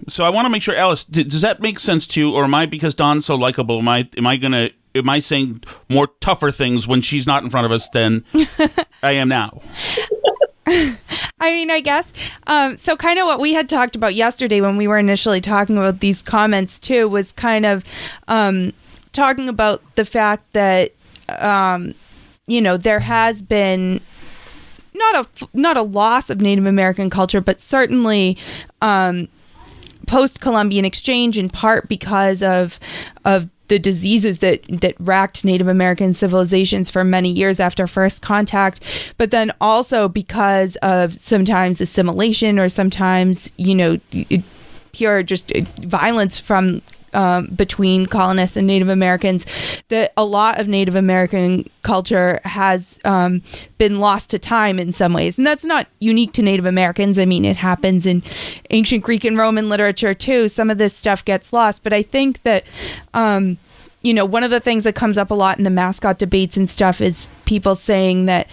so I want to make sure, Alice, d- does that make sense to you, or am I because Dawn's so likable? Am I am I gonna am I saying more tougher things when she's not in front of us than I am now? I mean, I guess. Um, so, kind of what we had talked about yesterday when we were initially talking about these comments, too, was kind of um, talking about the fact that, um, you know, there has been not a not a loss of Native American culture, but certainly um, post Columbian exchange, in part because of of the diseases that that racked Native American civilizations for many years after first contact, but then also because of sometimes assimilation or sometimes you know pure just violence from um, between colonists and Native Americans, that a lot of Native American culture has um, been lost to time in some ways. And that's not unique to Native Americans. I mean, it happens in ancient Greek and Roman literature too. Some of this stuff gets lost. But I think that, um, you know, one of the things that comes up a lot in the mascot debates and stuff is people saying that,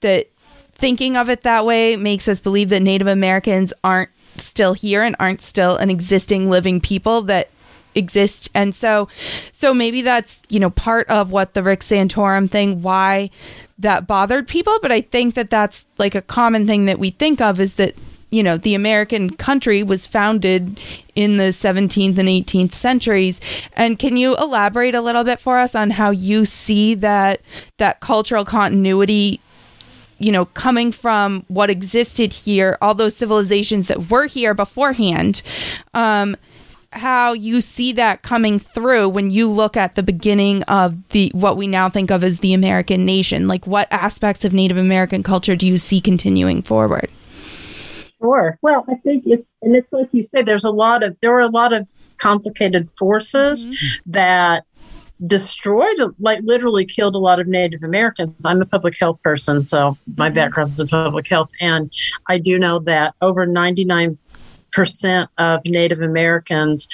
that thinking of it that way makes us believe that Native Americans aren't still here and aren't still an existing living people that exist. And so so maybe that's you know part of what the rick santorum thing why that bothered people. But i think that that's like a common thing that we think of is that you know the american country was founded in the 17th and 18th centuries. And can you elaborate a little bit for us on how you see that that cultural continuity you know, coming from what existed here, all those civilizations that were here beforehand, um, how you see that coming through when you look at the beginning of the what we now think of as the American nation. Like, what aspects of Native American culture do you see continuing forward? Sure. Well, I think it's and it's like you said. There's a lot of there were a lot of complicated forces mm-hmm. that destroyed, like literally killed a lot of Native Americans. I'm a public health person, so my mm-hmm. background's in public health, and I do know that over 99 percent of Native Americans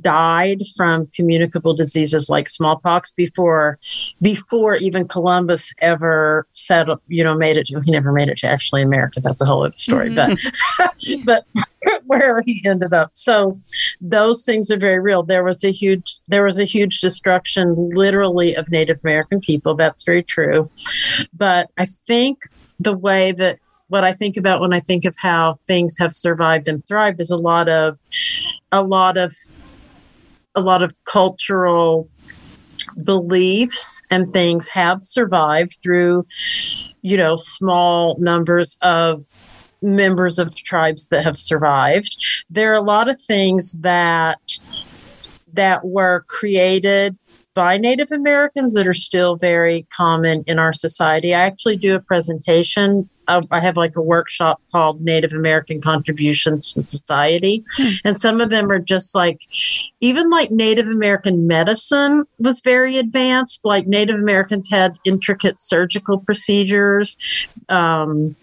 died from communicable diseases like smallpox before before even Columbus ever said you know made it to he never made it to actually America. That's a whole other story mm-hmm. but but where he ended up. So those things are very real. There was a huge there was a huge destruction literally of Native American people. That's very true. But I think the way that what I think about when I think of how things have survived and thrived is a lot of a lot of a lot of cultural beliefs and things have survived through you know small numbers of members of tribes that have survived. There are a lot of things that that were created by Native Americans that are still very common in our society. I actually do a presentation. uh, I have like a workshop called Native American Contributions to Society. And some of them are just like, even like Native American medicine was very advanced. Like Native Americans had intricate surgical procedures. Um,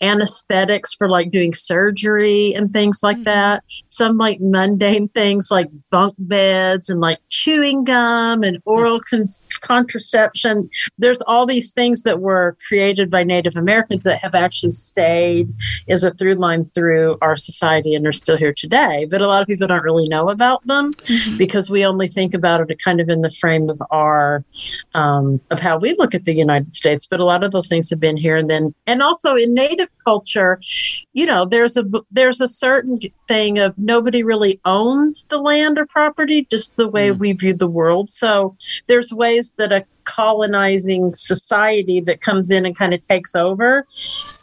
anesthetics for like doing surgery and things like that. Some like mundane things like bunk beds and like chewing gum and oral con- contraception. There's all these things that were created by Native Americans that have actually stayed as a through line through our society and are still here today. But a lot of people don't really know about them because we only think about it kind of in the frame of our um, of how we look at the United States. But a lot of those things have been here, and then and also in Native culture, you know, there's a there's a certain thing of nobody really owns the land or property, just the way hmm. we view the world. So there's ways that a colonizing society that comes in and kind of takes over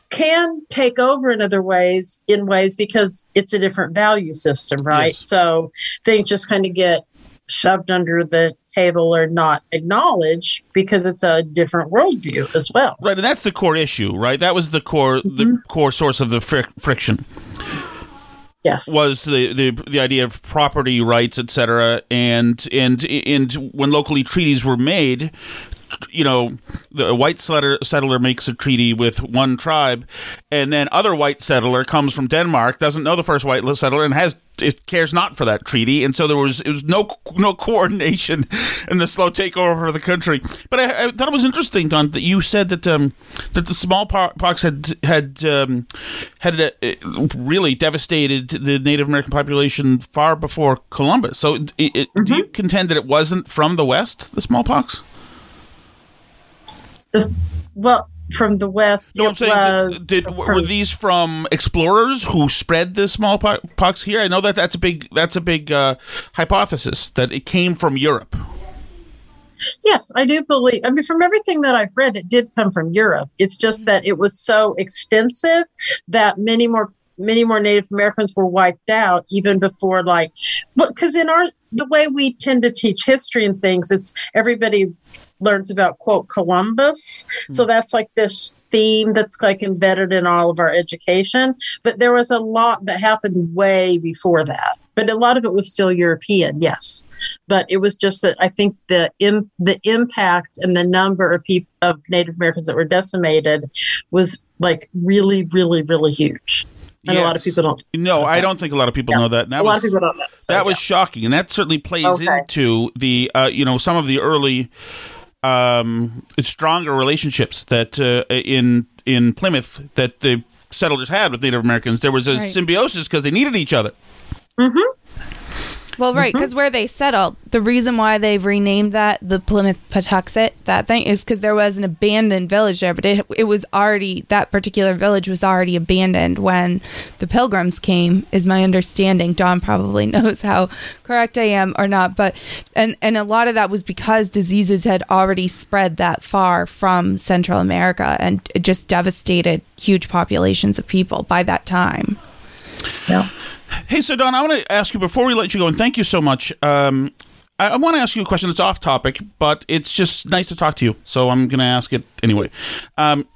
can take over in other ways in ways because it's a different value system right? So things just kind of get shoved under the table or not acknowledged because it's a different worldview as well Right, and that's the core issue, right? That was the core Mm-hmm. the core source of the fric- friction. Yes, was the, the the idea of property rights, et cetera, and and and when locally treaties were made. You know, the white settler, settler makes a treaty with one tribe, and then other white settler comes from Denmark, doesn't know the first white settler, and has it cares not for that treaty, and so there was it was no no coordination in the slow takeover of the country. But I, I thought it was interesting, Dawn, that you said that um, that the smallpox had had um, had uh, really devastated the Native American population far before Columbus. So, it, it, do you contend that it wasn't from the West, the smallpox? Well from the west No, it I'm saying, was did, were these from explorers who spread the smallpox here? I know that that's a big that's a big uh, hypothesis that it came from Europe. Yes, I do believe. I mean, from everything that I've read, it did come from Europe. It's just that it was so extensive that many more many more Native Americans were wiped out even before, like, because in our the way we tend to teach history and things, it's everybody learns about quote Columbus. So that's like this theme that's like embedded in all of our education. But there was a lot that happened way before that. But a lot of it was still European, yes. But it was just that I think the Im- the impact and the number of people of Native Americans that were decimated was like really, really, really huge. And a lot of people don't. No, I don't think a lot of people Yeah. know that. And that A lot was, of people don't know, so, that was shocking, and that certainly plays Okay. into the uh, you know some of the early um, stronger relationships that uh, in in Plymouth that the settlers had with Native Americans. There was a Right. symbiosis because they needed each other. Mm-hmm. Well, right, mm-hmm. because where they settled, the reason why they've renamed that the Plymouth Patuxet, that thing, is because there was an abandoned village there, but it, it was already, that particular village was already abandoned when the pilgrims came, is my understanding. Dawn probably knows how correct I am or not, but, and, and a lot of that was because diseases had already spread that far from Central America and it just devastated huge populations of people by that time. Hey, so Dawn, I want to ask you before we let you go, and thank you so much. Um, I, I want to ask you a question that's off topic, but it's just nice to talk to you, so I'm going to ask it anyway. Um,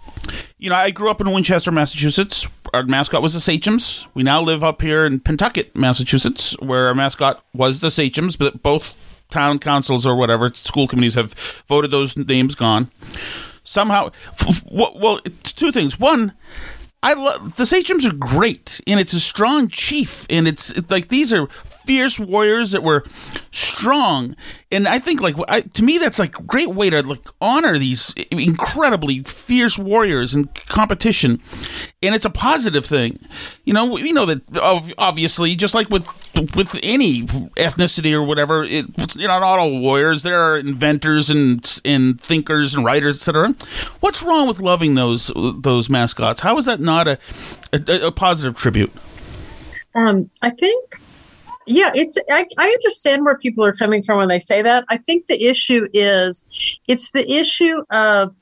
you know, I grew up in Winchester, Massachusetts. Our mascot was the Sachems. We now live up here in Pentucket, Massachusetts, where our mascot was the Sachems, but both town councils or whatever school committees have voted those names gone. Somehow, f- f- well, two things. One, I love the Sachems are great, and it's a strong chief, and it's, it's like these are fierce warriors that were strong, and I think like I, to me that's like a great way to like honor these incredibly fierce warriors in competition, and it's a positive thing. You know, we know that obviously, just like with with any ethnicity or whatever, it, you know, not all warriors. There are inventors and and thinkers and writers, etc. What's wrong with loving those those mascots? How is that not a a, a positive tribute? Um, I think, yeah, it's. I, I understand where people are coming from when they say that. I think the issue is, it's the issue of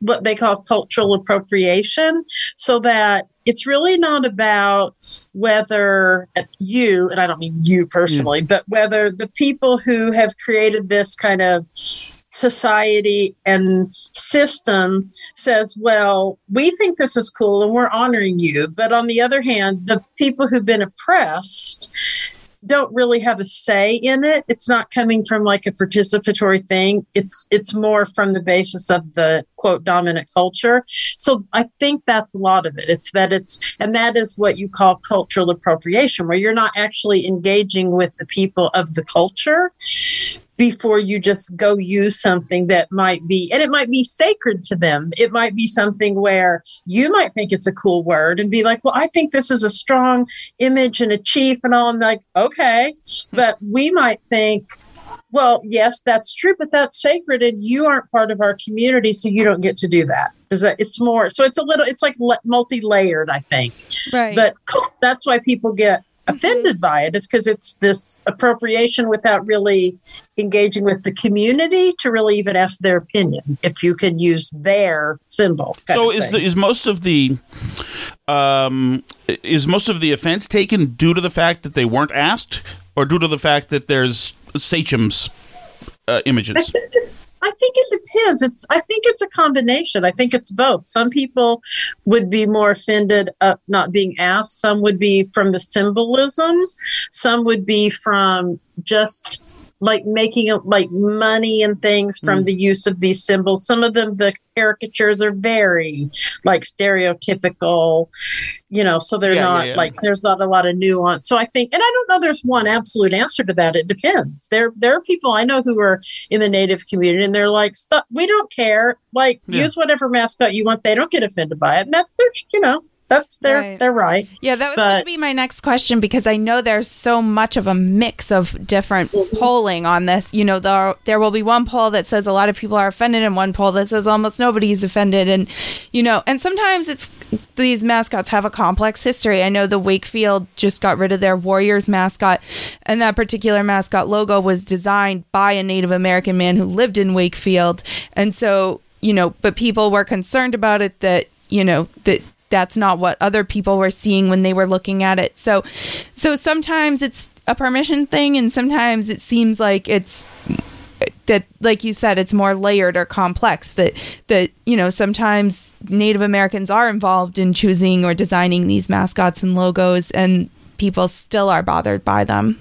what they call cultural appropriation, so that it's really not about whether you, and I don't mean you personally, mm. but whether the people who have created this kind of society and system says, well, we think this is cool and we're honoring you. But on the other hand, the people who've been oppressed don't really have a say in it. It's not coming from like a participatory thing. It's it's more from the basis of the quote dominant culture. So I think that's a lot of it. It's that it's and that is what you call cultural appropriation, where you're not actually engaging with the people of the culture before you just go use something that might be, and it might be sacred to them. It might be something where you might think it's a cool word and be like, well, I think this is a strong image and a chief and all. I'm like, okay. But we might think, well, yes, that's true, but that's sacred and you aren't part of our community, so you don't get to do that. Is that it's more so it's a little it's like multi layered, I think. Right. But that's why people get offended by it is because it's this appropriation without really engaging with the community to really even ask their opinion if you can use their symbol So is the, is most of the um, is most of the offense taken due to the fact that they weren't asked, or due to the fact that there's Sachem's uh, images? I think it depends. It's I think it's a combination. I think it's both. Some people would be more offended at not being asked. Some would be from the symbolism. Some would be from just like making like money and things from Mm. the use of these symbols. Some of them the caricatures are very like stereotypical, you know, so they're Yeah, yeah, not yeah. like there's not a lot of nuance. So I think and I don't know there's one absolute answer to that. It depends. There there are people I know who are in the native community and they're like, Stop we don't care. Like Yeah. use whatever mascot you want. They don't get offended by it. And that's their you know, that's their Right. they're right. Yeah, that was going to be my next question because I know there's so much of a mix of different mm-hmm. polling on this. You know, there there will be one poll that says a lot of people are offended, and one poll that says almost nobody's offended. And you know, and sometimes it's these mascots have a complex history. I know the Wakefield just got rid of their Warriors mascot, and that particular mascot logo was designed by a Native American man who lived in Wakefield, and so you know, but people were concerned about it that you know that that's not what other people were seeing when they were looking at it. So so sometimes it's a permission thing and sometimes it seems like it's that like you said it's more layered or complex that that you know sometimes native americans are involved in choosing or designing these mascots and logos and people still are bothered by them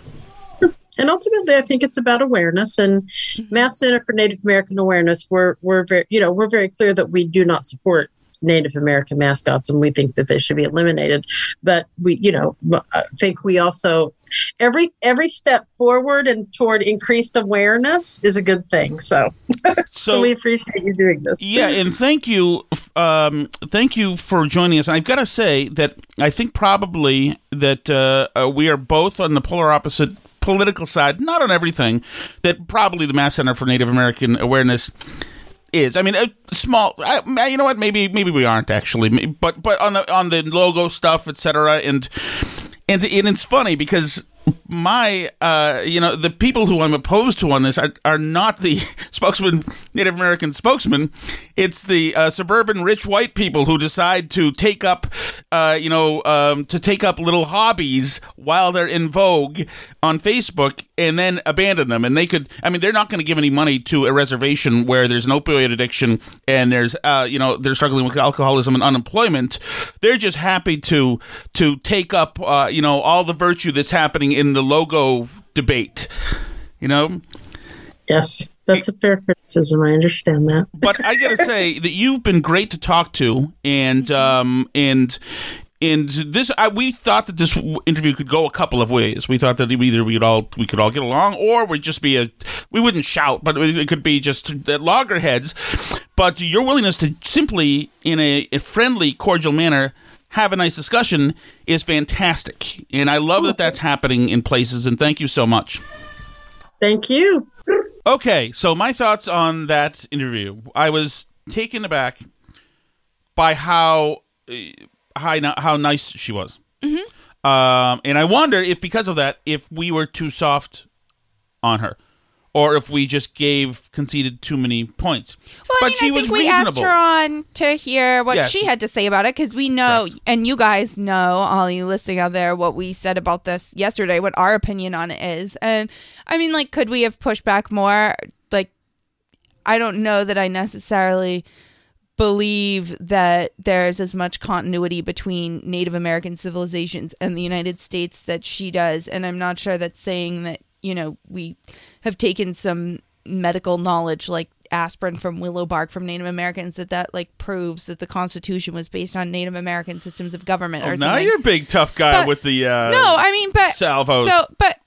And ultimately, I think it's about awareness and Mm-hmm. Mass Center for Native American Awareness. We're we're very you know we're very clear that we do not support Native American mascots, and we think that they should be eliminated. But we, you know, I think we also every every step forward and toward increased awareness is a good thing. So, so, we appreciate you doing this. Yeah, and thank you, um, thank you for joining us. I've got to say that I think probably that uh, uh, we are both on the polar opposite political side, not on everything. That probably the Mass Center for Native American Awareness is. I mean, a small. I, you know what? Maybe maybe we aren't actually, but but on the on the logo stuff, etc. And and and it's funny because my uh you know the people who i'm opposed to on this are, are not the spokesman native american spokesman it's the uh, suburban rich white people who decide to take up uh you know um to take up little hobbies while they're in vogue on facebook and then abandon them and they could i mean they're not going to give any money to a reservation where there's an opioid addiction and there's uh you know they're struggling with alcoholism and unemployment they're just happy to to take up uh you know all the virtue that's happening in the logo debate you know Yes, that's a fair criticism. I understand that. but I gotta say that you've been great to talk to, and um, and and this I, we thought that this interview could go a couple of ways. We thought that either we could all we could all get along, or we'd just be a we wouldn't shout, but it could be just at loggerheads. But your willingness to simply, in a, a friendly, cordial manner, have a nice discussion is fantastic, and I love that that's happening in places. And thank you so much. Thank you. Okay, so my thoughts on that interview. I was taken aback by how uh, how, how nice she was. Um, and I wonder if because of that, if we were too soft on her, or if we just gave conceded too many points. Well, but I mean, she I was think we reasonable. asked her on to hear what Yes. she had to say about it because we know, and you guys know, all you listening out there, what we said about this yesterday, what our opinion on it is. And I mean, like, could we have pushed back more? Like, I don't know that I necessarily believe that there's as much continuity between Native American civilizations and the United States that she does. And I'm not sure that saying that, you know, we have taken some medical knowledge like aspirin from willow bark from Native Americans that that like proves that the Constitution was based on Native American systems of government Oh, or now you're a big tough guy But- with the uh, no, I mean, but salvos. So, but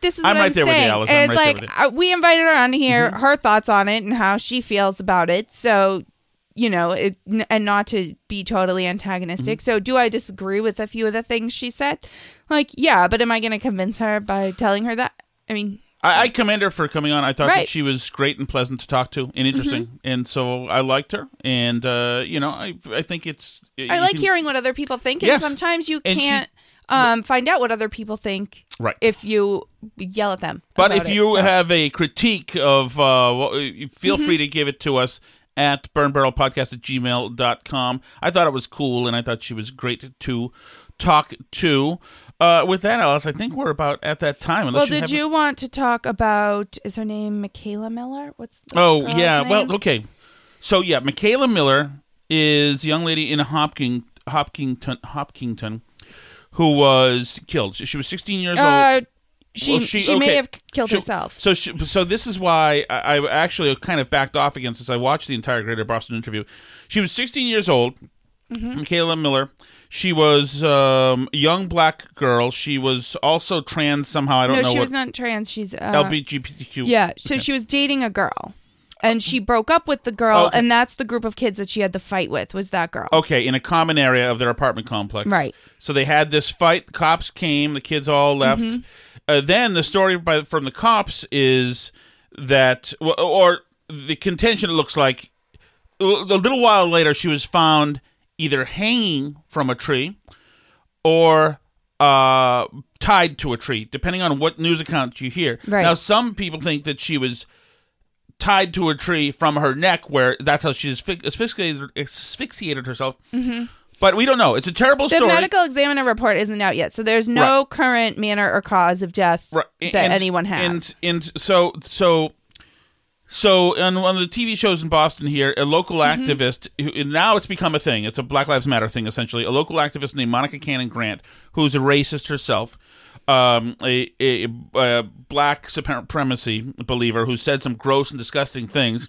this is I'm what right I'm there with you. Alice. It's right like. Mm-hmm. uh, we invited her on to hear her thoughts on it and how she feels about it. So, you know, it, and not to be totally antagonistic. Mm-hmm. So, do I disagree with a few of the things she said? Like, yeah, but am I going to convince her by telling her that? I mean, I, I commend her for coming on. I thought that she was great and pleasant to talk to and interesting, and so I liked her. And uh, you know, I I think it's. I like can- hearing what other people think, and Yes. sometimes you can't um, find out what other people think Right. if you yell at them. But if it. you So- have a critique of, uh, feel Mhm. free to give it to us at burnbarrelpodcast at gmail.com. I thought it was cool, and I thought she was great to talk to. Uh, with that, Alice, I think we're about at that time. well, did you want to talk about? Is her name Mikayla Miller? What's the Oh yeah, name? well okay. So yeah, Mikayla Miller is a young lady in Hopking, Hopkinton, Hopkinton, who was killed. She was 16 years Uh, old. She Well, she, may okay. have killed So- herself. So she, so this is why I, I actually kind of backed off against this. I watched the entire Greater Boston interview. She was 16 years old. Mhm. Mikayla Miller. She was um, a young black girl. She was also trans somehow. I don't no, know she what. was not trans. She's uh, LGBTQ. Yeah, so Okay. she was dating a girl, and she broke up with the girl, Okay. and that's the group of kids that she had the fight with. Was that girl? Okay, in a common area of their apartment complex. Right. So they had this fight. The cops came. The kids all left. Mhm. Uh, then the story by, from the cops is that, or, the contention. It looks like a little while later, she was found either hanging from a tree or uh, tied to a tree, depending on what news account you hear. Right. Now, some people think that she was tied to a tree from her neck, where that's how she asphy- asphyxiated, asphyxiated herself. hmm But we don't know. It's a terrible The story. The medical examiner report isn't out yet, so there's no Right. current manner or cause of death that and- anyone has. And and so so so on one of the TV shows in Boston here, a local Mm-hmm. activist who now it's become a thing. It's a Black Lives Matter thing essentially. A local activist named Monica Cannon Grant, who's a racist herself, um, a, a, a black supremacy believer who said some gross and disgusting things.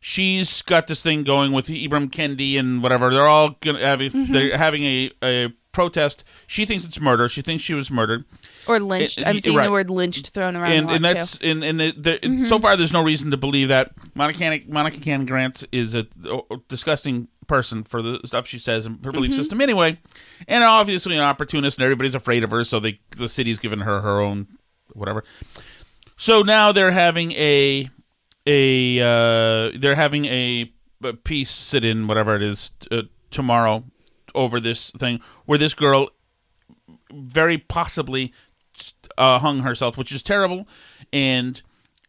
She's got this thing going with Ibram Kendi and whatever. They're all gonna have Mhm. they're having a, a protest. She thinks it's murder. She thinks she was murdered. or lynched. It- I'm seeing right. the word lynched thrown around. and, a lot, and that's too. and, and the, the, Mhm. so far there's no reason to believe that Monica Monica Cannon Grant is a, a disgusting person for the stuff she says and her belief Mhm. system anyway, and obviously an opportunist and everybody's afraid of her, so they the city's given her her own whatever. So now they're having a a uh, they're having a, a peace sit in whatever it is uh, tomorrow over this thing where this girl very possibly uh, hung herself, which is terrible, and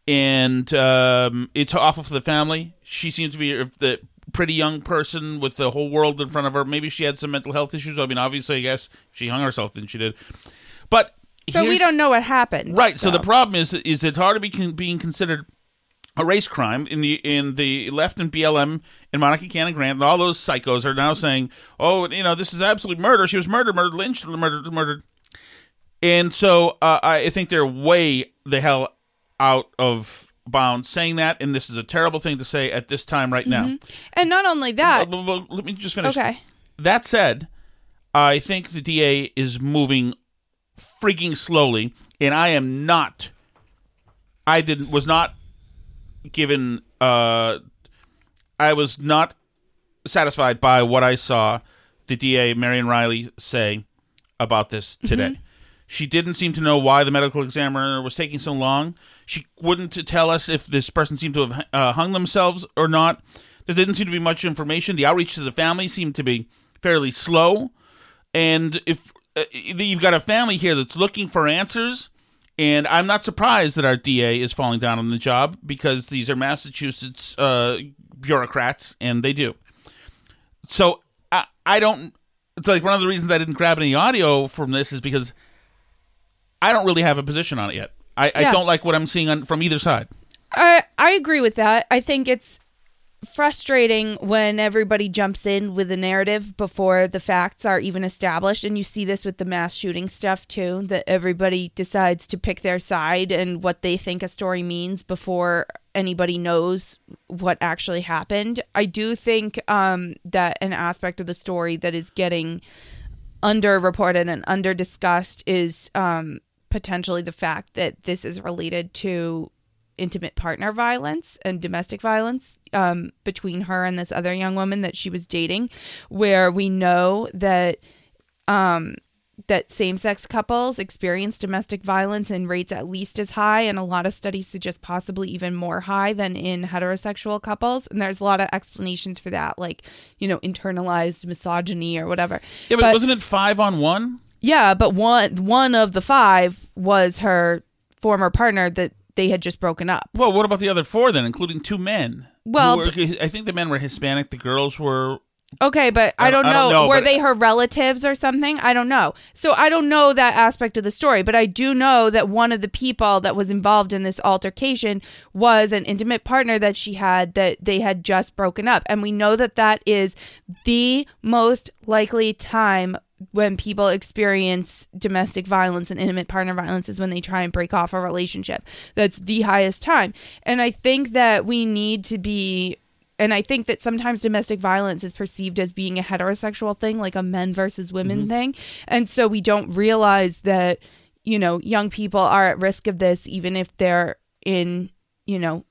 and um, it's awful for the family. She seems to be the pretty young person with the whole world in front of her. Maybe she had some mental health issues. I mean, obviously, I guess she hung herself, then she did. But But we don't know what happened. Right. So. the problem is is it's hard to be con- being considered a race crime in the in the left and BLM and Monica Cannon Grant and all those psychos are now saying, oh, you know, this is absolute murder. She was murdered, murdered, lynched, murdered, murdered. And so uh, I think they're way the hell out of bounds saying that, and this is a terrible thing to say at this time right now. Mhm. And not only that, let me just finish. Okay. That said, I think the DA is moving freaking slowly, and I am not. I didn't was not given. Uh, I was not satisfied by what I saw the DA Marion Riley say about this today. Mhm. She didn't seem to know why the medical examiner was taking so long. She wouldn't tell us if this person seemed to have uh, hung themselves or not. There didn't seem to be much information. The outreach to the family seemed to be fairly slow. And if uh, you've got a family here that's looking for answers, And I'm not surprised that our DA is falling down on the job because these are Massachusetts uh, bureaucrats, and they do. So I, I don't. It's like one of the reasons I didn't grab any audio from this is because I don't really have a position on it yet. I, I don't like what I'm seeing on, from either side. I I agree with that. I think it's frustrating when everybody jumps in with a narrative before the facts are even established and you see this with the mass shooting stuff too that everybody decides to pick their side and what they think a story means before anybody knows what actually happened. I do think um that an aspect of the story that is getting underreported and under discussed is um, potentially the fact that this is related to intimate partner violence and domestic violence um, between her and this other young woman that she was dating, where we know that um, that same-sex couples experience domestic violence in rates at least as high, and a lot of studies suggest possibly even more high than in heterosexual couples. And there's a lot of explanations for that, like you know, internalized misogyny or whatever. Yeah, but, wasn't it five on one? Yeah, but one one of the five was her former partner that they had just broken up. Well, what about the other four then, including two men? Well, were- I think the men were Hispanic. The girls were. Okay, but I I don't, I know. don't know, Were they her relatives or something? I don't know. So I don't know that aspect of the story, but I do know that one of the people that was involved in this altercation was an intimate partner that she had that they had just broken up. And we know that that is the most likely time when people experience domestic violence and intimate partner violence is when they try and break off a relationship. That's the highest time. And I think that we need to be and I think that sometimes domestic violence is perceived as being a heterosexual thing, like a men versus women mm-hmm. thing. And so we don't realize that, you know, young people are at risk of this even if they're in, you know,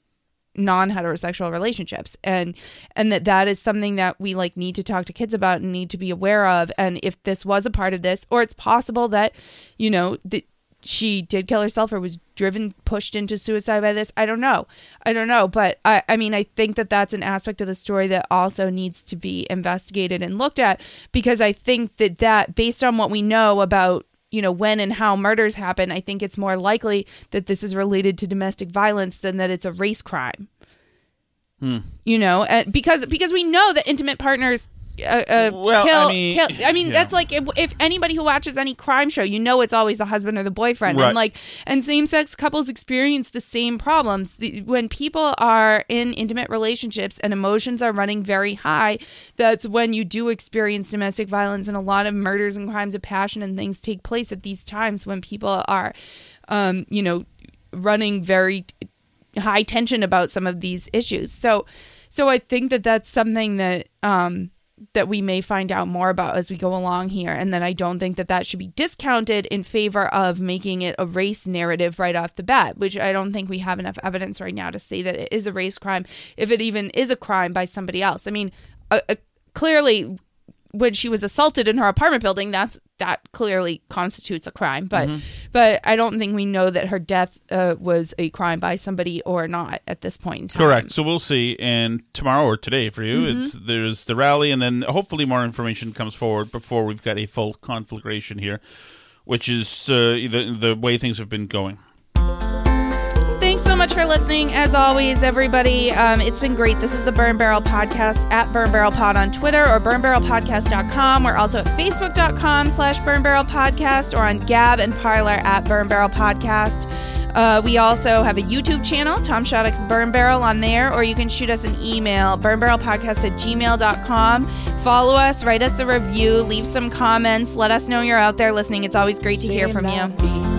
non-heterosexual relationships. And and that that is something that we like need to talk to kids about and need to be aware of. And if this was a part of this or it's possible that you know that she did kill herself or was driven pushed into suicide by this i don't know. I don't know. But i i mean i think that that's an aspect of the story that also needs to be investigated and looked at because i think that that based on what we know about you know when and how murders happen i think it's more likely that this is related to domestic violence than that it's a race crime Hmm. you know and because because we know that intimate partners uh, uh, Well, kill, I mean- kill i mean yeah. that's like if, if anybody who watches any crime show you know it's always the husband or the boyfriend Right. and like and same-sex couples experience the same problems the, when people are in intimate relationships and emotions are running very high that's when you do experience domestic violence and a lot of murders and crimes of passion and things take place at these times when people are um you know running very high tension about some of these issues. So so I think that that's something that um that we may find out more about as we go along here and then I don't think that that should be discounted in favor of making it a race narrative right off the bat, which I don't think we have enough evidence right now to say that it is a race crime if it even is a crime by somebody else. I mean, uh, uh, clearly when she was assaulted in her apartment building, that's that clearly constitutes a crime. But Mhm. but I don't think we know that her death uh, was a crime by somebody or not at this point in time. Correct. So we'll see. And tomorrow or today for you, Mhm. it's there's the rally, and then hopefully more information comes forward before we've got a full conflagration here, which is uh, the the way things have been going. Much for listening. As always, everybody, um, it's been great. This is the Burn Barrel Podcast at Burn Barrel Pod on Twitter or burnbarrelpodcast.com. We're also at facebook.com slash Burn Barrel Podcast or on Gab and Parler at Burn Barrel Podcast. Uh, we also have a YouTube channel, Tom Shattuck's Burn Barrel on there, or you can shoot us an email, burnbarrelpodcast at gmail.com. Follow us, write us a review, leave some comments, let us know you're out there listening. It's always great to hear from you.